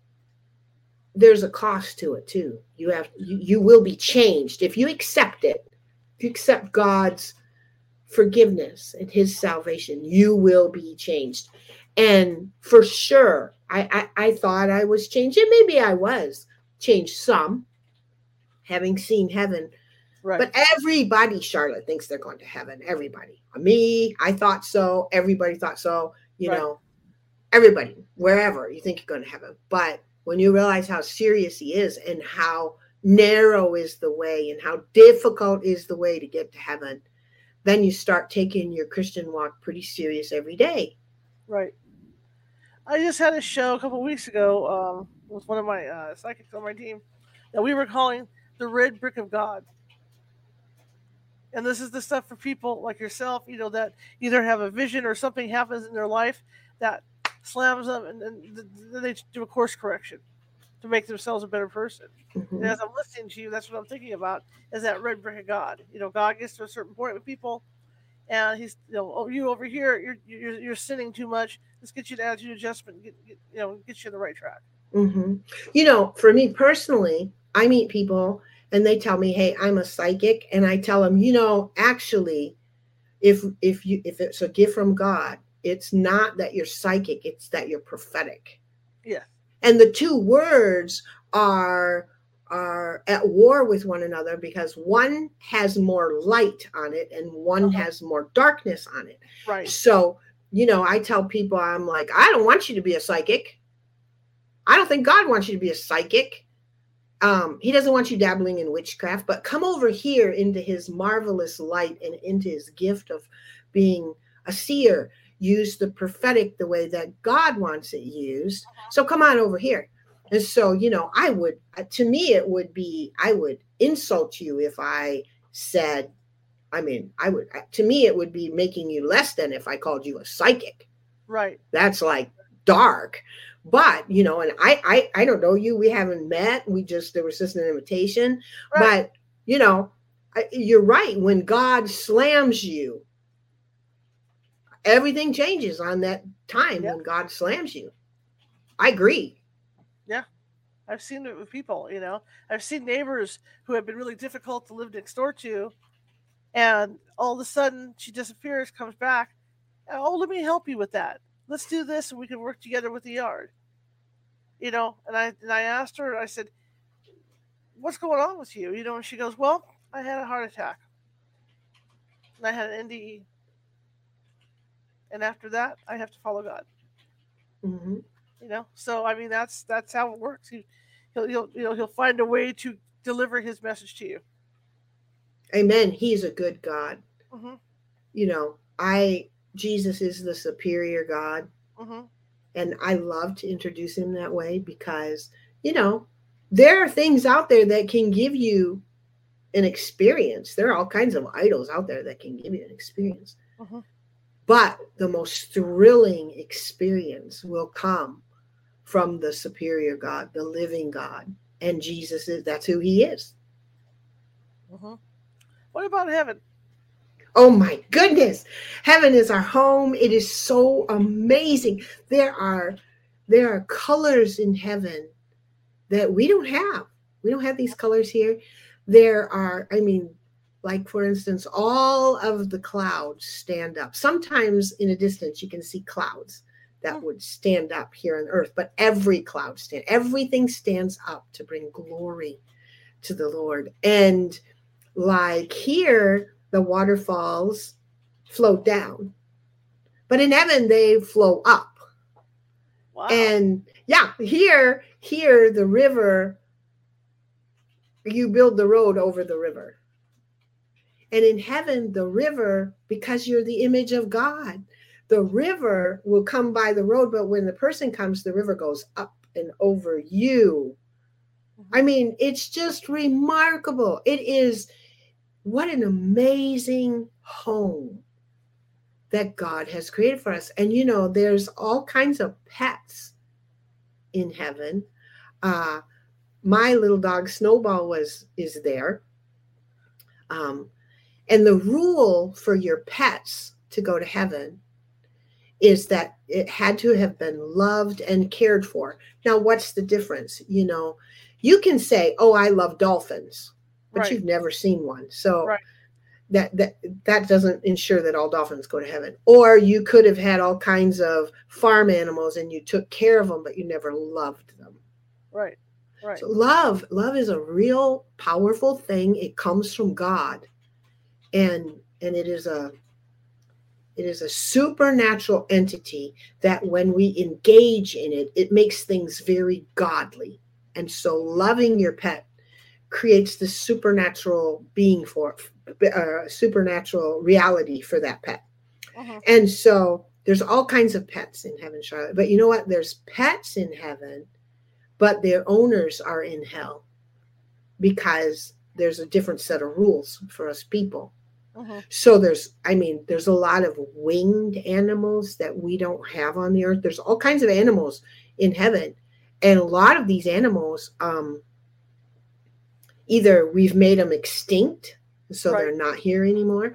there's a cost to it too. You have you, you will be changed. If you accept it if you accept god's forgiveness and his salvation you will be changed. And for sure i i, I thought i was changed and maybe i was changed some having seen heaven Right. but everybody, Charlotte, thinks they're going to heaven. Everybody. Me, I thought so. Everybody thought so. You Right. know, everybody, wherever you think you're going to heaven. But when you realize how serious he is and how narrow is the way and how difficult is the way to get to heaven, then you start taking your Christian walk pretty serious every day. Right. I just had a show a couple weeks ago um, with one of my uh, psychics on my team that we were calling the Red Brick of God. And this is the stuff for people like yourself, you know, that either have a vision or something happens in their life that slams them, and then they do a course correction to make themselves a better person. And Mhm. as I'm listening to you, that's what I'm thinking about is that red brick of God. You know, God gets to a certain point with people, and he's, you know, oh, you over here, you're you're, you're sinning too much. Let's get you an attitude adjustment, get, get you know, get you on the right track. Mhm. You know, for me personally, I meet people and they tell me, "Hey, I'm a psychic," and I tell them, you know, actually, if if you if it's a gift from God, it's not that you're psychic; it's that you're prophetic. Yeah. And the two words are are at war with one another because one has more light on it and one Uh-huh. has more darkness on it. Right. So, you know, I tell people, I'm like, I don't want you to be a psychic. I don't think God wants you to be a psychic. Um, he doesn't want you dabbling in witchcraft, but come over here into his marvelous light and into his gift of being a seer. Use the prophetic the way that God wants it used. So come on over here. And so, you know, I would, uh, to me, it would be, I would insult you if I said, I mean, I would, uh, to me, it would be making you less than if I called you a psychic. Right. That's like dark. But, you know, and I, I, I don't know you. We haven't met. We just, there was just an invitation. Right. But, you know, I- you're right. When God slams you, everything changes on that time Yeah. when God slams you. I agree. Yeah. I've seen it with people, you know. I've seen neighbors who have been really difficult to live next door to, and all of a sudden she disappears, comes back. Oh, let me help you with that. Let's do this, and we can work together with the yard. You know, and I and I asked her, I said, "What's going on with you?" You know, and she goes, "Well, I had a heart attack, and I had an NDE, and after that, I have to follow God." Mhm. you know so i mean that's that's how it works he, he'll, he'll you know he'll find a way to deliver his message to you Amen. He's a good God. hmm You know, I, Jesus is the superior God. hmm And I love to introduce him that way because, you know, there are things out there that can give you an experience. There are all kinds of idols out there that can give you an experience. Mhm. But the most thrilling experience will come from the superior God, the living God. And Jesus is that's who he is. hmm What about heaven? Oh my goodness. Heaven is our home. It is so amazing. There are there are colors in heaven that we don't have. We don't have these colors here. There are I mean like for instance all of the clouds stand up. Sometimes in a distance you can see clouds that Hmm. would stand up here on earth, but every cloud stand everything stands up to bring glory to the Lord. And like here the waterfalls float down. But in heaven, they flow up. Wow. And yeah, here, here, the river, you build the road over the river. And in heaven, the river, because you're the image of God, the river will come by the road, but when the person comes, the river goes up and over you. Mm-hmm. I mean, it's just remarkable. It is what an amazing home that God has created for us. And you know, there's all kinds of pets in heaven. Uh, my little dog Snowball was is there. Um, and the rule for your pets to go to heaven is that it had to have been loved and cared for. Now, what's the difference? You know, you can say, "Oh, I love dolphins," but Right. you've never seen one. So Right. that that that doesn't ensure that all dolphins go to heaven. Or you could have had all kinds of farm animals and you took care of them, but you never loved them. Right. Right. So love, love is a real powerful thing. It comes from God. And and it is a it is a supernatural entity that when we engage in it, it makes things very godly. And so loving your pet creates the supernatural being for uh, supernatural reality for that pet. Mhm. And so there's all kinds of pets in heaven, Charlotte. But you know what? There's pets in heaven, but their owners are in hell because there's a different set of rules for us people. Mhm. So there's, I mean, there's a lot of winged animals that we don't have on the earth. There's all kinds of animals in heaven. And a lot of these animals, um, either we've made them extinct, so Right. they're not here anymore,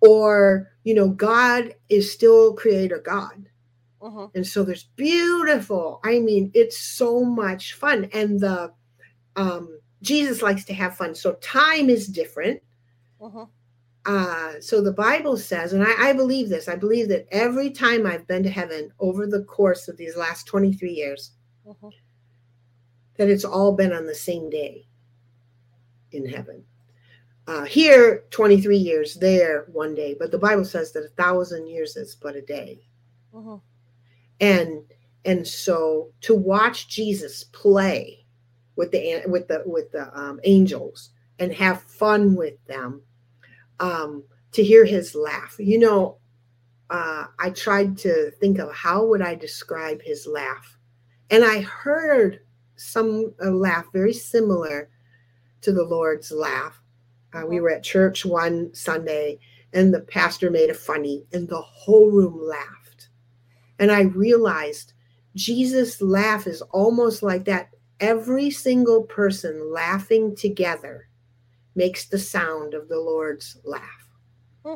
or, you know, God is still creator God. Mhm. And so there's beautiful. I mean, it's so much fun. And the um Jesus likes to have fun. So time is different. Mhm. Uh, so the Bible says, and I, I believe this, I believe that every time I've been to heaven over the course of these last 23 years, Mhm. that it's all been on the same day in heaven. Uh, here, 23 years, there, one day. But the Bible says that a thousand years is but a day. Mhm. and and so to watch Jesus play with the with the with the um, angels and have fun with them, um, to hear his laugh, you know, uh, I tried to think of how would I describe his laugh, and I heard some a laugh very similar to the Lord's laugh. Uh, we Mhm. were at church one Sunday, and the pastor made a funny, and the whole room laughed. And I realized Jesus' laugh is almost like that. Every single person laughing together makes the sound of the Lord's laugh. Hmm.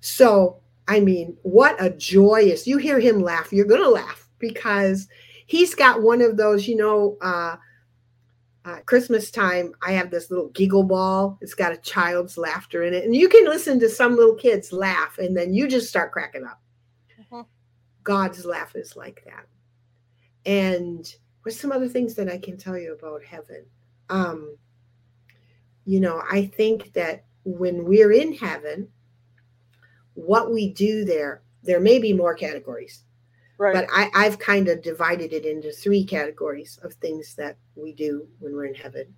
So, I mean, what a joyous, you hear him laugh, you're going to laugh because he's got one of those, you know, uh, uh, Christmas time, I have this little giggle ball. It's got a child's laughter in it. And you can listen to some little kids laugh and then you just start cracking up. Mhm. God's laugh is like that. And what's some other things that I can tell you about heaven? Um, you know, I think that when we're in heaven, what we do there, there may be more categories, Right. but I, I've kind of divided it into three categories of things that we do when we're in heaven.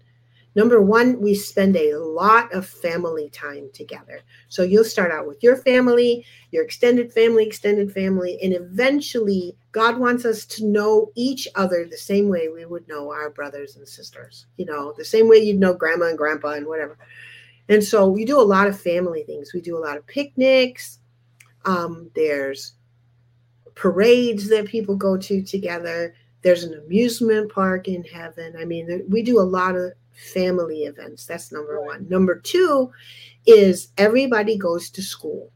Number one, we spend a lot of family time together. So you'll start out with your family, your extended family, extended family, and eventually, God wants us to know each other the same way we would know our brothers and sisters, you know, the same way you'd know grandma and grandpa and whatever. And so we do a lot of family things. We do a lot of picnics. Um, there's parades that people go to together. There's an amusement park in heaven. I mean, we do a lot of family events. That's number one. Number two is everybody goes to school.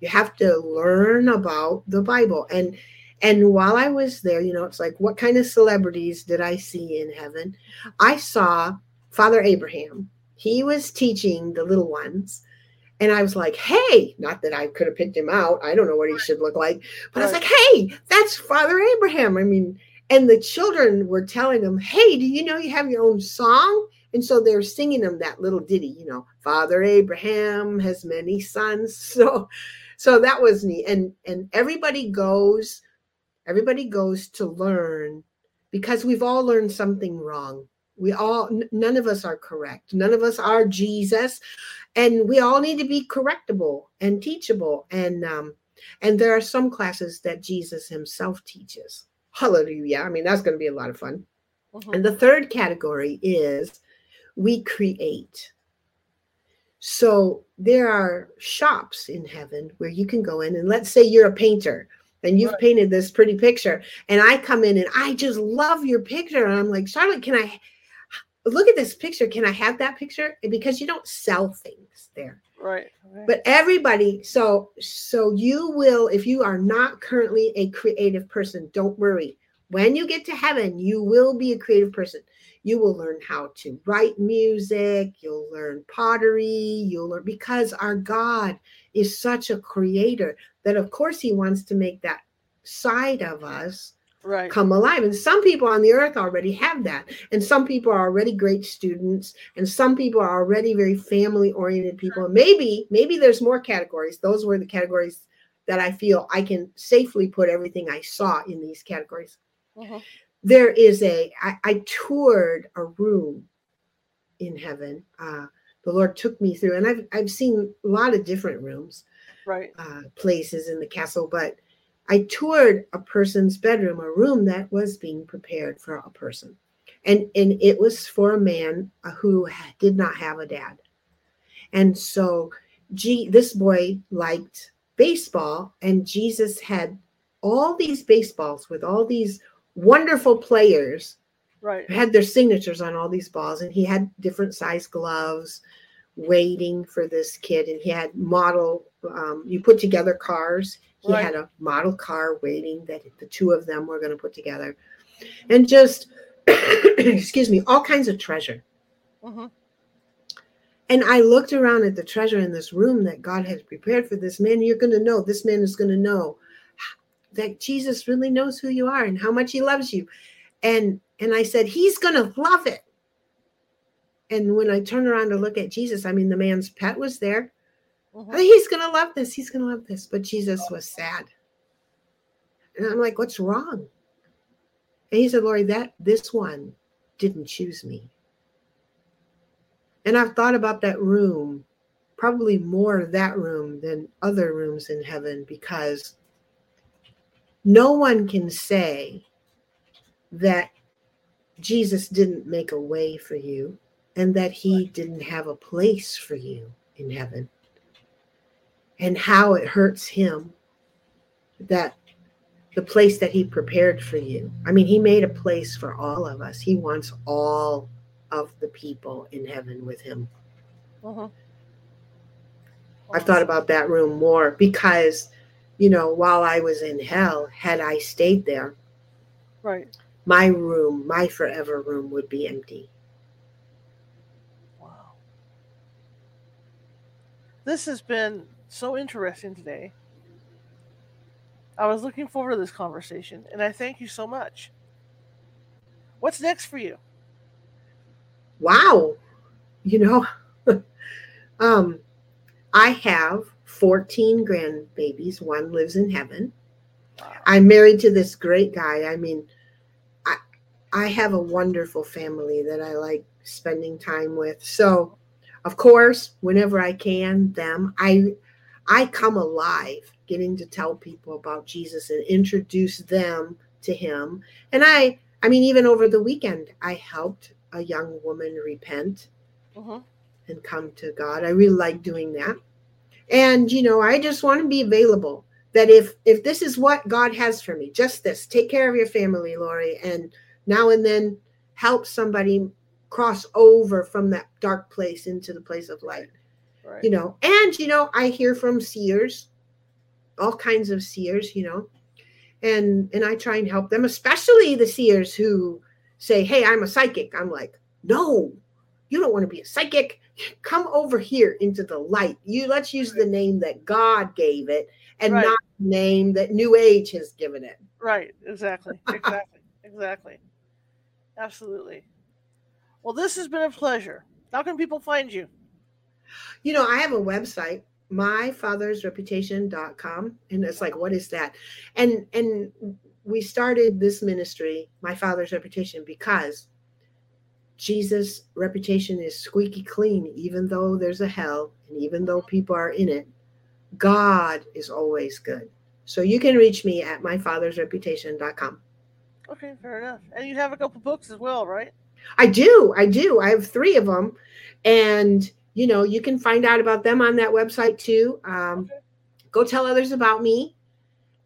You have to learn about the Bible. And and while I was there, you know, it's like what kind of celebrities did I see in heaven? I saw Father Abraham. He was teaching the little ones. And I was like, hey, not that I could have picked him out. I don't know what he should look like. But I was like, hey, that's Father Abraham. I mean, and the children were telling him, hey, do you know you have your own song? And so they're singing him that little ditty, you know, Father Abraham has many sons. So so that was neat. And and everybody goes, everybody goes to learn because we've all learned something wrong. We all n- none of us are correct. None of us are Jesus. And we all need to be correctable and teachable. And um, and there are some classes that Jesus himself teaches. Hallelujah. I mean, that's going to be a lot of fun. Mhm. And the third category is we create. So there are shops in heaven where you can go in, and let's say you're a painter and you've Right. painted this pretty picture, and I come in and I just love your picture. And I'm like, Charlotte, can I look at this picture? Can I have that picture? Because you don't sell things there Right. right. but everybody so so you will if you are not currently a creative person don't worry when you get to heaven you will be a creative person you will learn how to write music you'll learn pottery you'll learn because our god is such a creator that of course he wants to make that side of us right. come alive. And some people on the earth already have that. And some people are already great students. And some people are already very family oriented people. Maybe, maybe there's more categories. Those were the categories that I feel I can safely put everything I saw in these categories. Mhm. There is a, I, I toured a room in heaven. Uh, the Lord took me through, and I've, I've seen a lot of different rooms Right. uh, places in the castle, but I toured a person's bedroom, a room that was being prepared for a person, and and it was for a man uh, who did not have a dad, and so, gee, this boy liked baseball, and Jesus had all these baseballs with all these wonderful players Right. had their signatures on all these balls and he had different size gloves waiting for this kid and he had model um, you put together cars he Right. had a model car waiting that the two of them were going to put together. And just excuse me all kinds of treasure. Hmm and i looked around at the treasure in this room that god has prepared for this man. You're going to know this man is going to know that jesus really knows who you are and how much he loves you. And and i said he's going to love it. And when i turned around to look at jesus i mean the man's pet was there hmm he's going to love this he's going to love this. But jesus was sad. And i'm like what's wrong? And he said laurie that this one didn't choose me. And i've thought about that room probably more that room than other rooms in heaven because no one can say that Jesus didn't make a way for you and that he didn't have a place for you in heaven. And how it hurts him that the place that he prepared for you. I mean, he made a place for all of us. He wants all of the people in heaven with him. hmm I've thought about that room more because, you know, while I was in hell, had I stayed there, Right. my room, my forever room would be empty. Wow. This has been so interesting today. I was looking forward to this conversation, and I thank you so much. What's next for you? Wow. You know, um, I have 14 grandbabies. One lives in heaven. Wow. I'm married to this great guy. I mean, I I have a wonderful family that I like spending time with. So, of course, whenever I can, them I I come alive getting to tell people about Jesus and introduce them to him. And I I mean even over the weekend I helped a young woman repent Mhm. and come to God. I really like doing that. And you know, I just want to be available that if if this is what God has for me, just this, take care of your family, Laurie, and now and then help somebody cross over from that dark place into the place of light. Right. You know, and you know, I hear from seers, all kinds of seers, you know, and and I try and help them, especially the seers who say, Hey, I'm a psychic. I'm like, no, you don't want to be a psychic. Come over here into the light. You let's use the name that God gave it and Right. not the name that New Age has given it. Right. Exactly. Exactly. exactly. Absolutely. Well, this has been a pleasure. How can people find you? You know, I have a website, myfathersreputation.com. And it's like, what is that? And and we started this ministry, My Father's Reputation, because Jesus' reputation is squeaky clean, even though there's a hell and even though people are in it. God is always good. So you can reach me at myfathersreputation.com. Okay, fair enough. And you have a couple books as well, right? I do. I do. I have three of them. And, you know, you can find out about them on that website too. Um, Go tell others about me,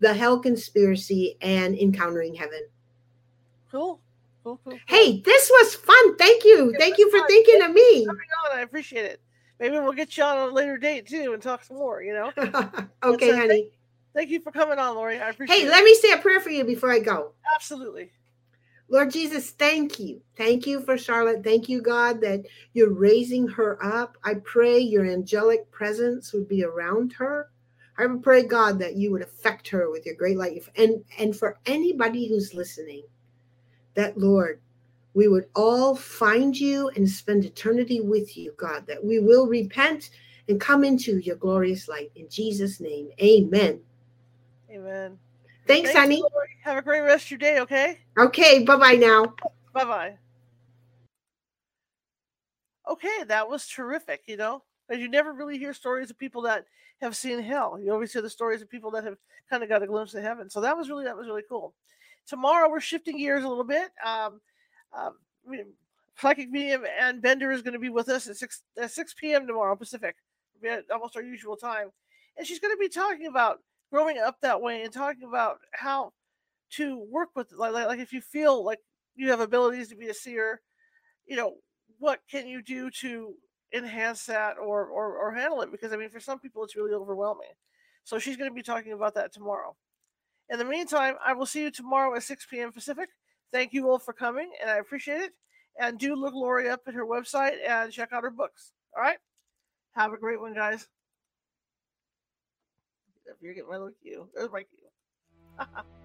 the Hell Conspiracy, and Encountering Heaven. Cool. Cool, cool. cool. Hey, this was fun. Thank you. It Thank you for fun. thinking of me. coming on. I appreciate it. Maybe we'll get you on a later date too and talk some more, you know? okay, a- honey. Thank you for coming on, Laurie. I appreciate Hey, it. let me say a prayer for you before I go. Absolutely. Lord Jesus, thank you. Thank you for Charlotte. Thank you, God, that you're raising her up. I pray your angelic presence would be around her. I would pray, God, that you would affect her with your great light. And, and for anybody who's listening, that, Lord, we would all find you and spend eternity with you, God, that we will repent and come into your glorious light. In Jesus' name, amen. Amen. Thanks, Thanks, honey. Laurie. Have a great rest of your day, okay? Okay, bye bye now. Bye bye. Okay, that was terrific, you know. And you never really hear stories of people that have seen hell. You always hear the stories of people that have kind of got a glimpse of heaven. So that was really that was really cool. Tomorrow we're shifting gears a little bit. Um, um, Psychic Medium and Bender is going to be with us at six at six p.m. tomorrow Pacific, almost our usual time, and she's going to be talking about growing up that way and talking about how to work with like, like like if you feel like you have abilities to be a seer, you know what can you do to enhance that or or, or handle it? Because I mean, for some people, it's really overwhelming. So she's going to be talking about that tomorrow. In the meantime, I will see you tomorrow at 6 p.m. Pacific. Thank you all for coming, and I appreciate it. And do look Laurie up at her website and check out her books. All right. Have a great one, guys. If you're getting my little cue, there's my cue.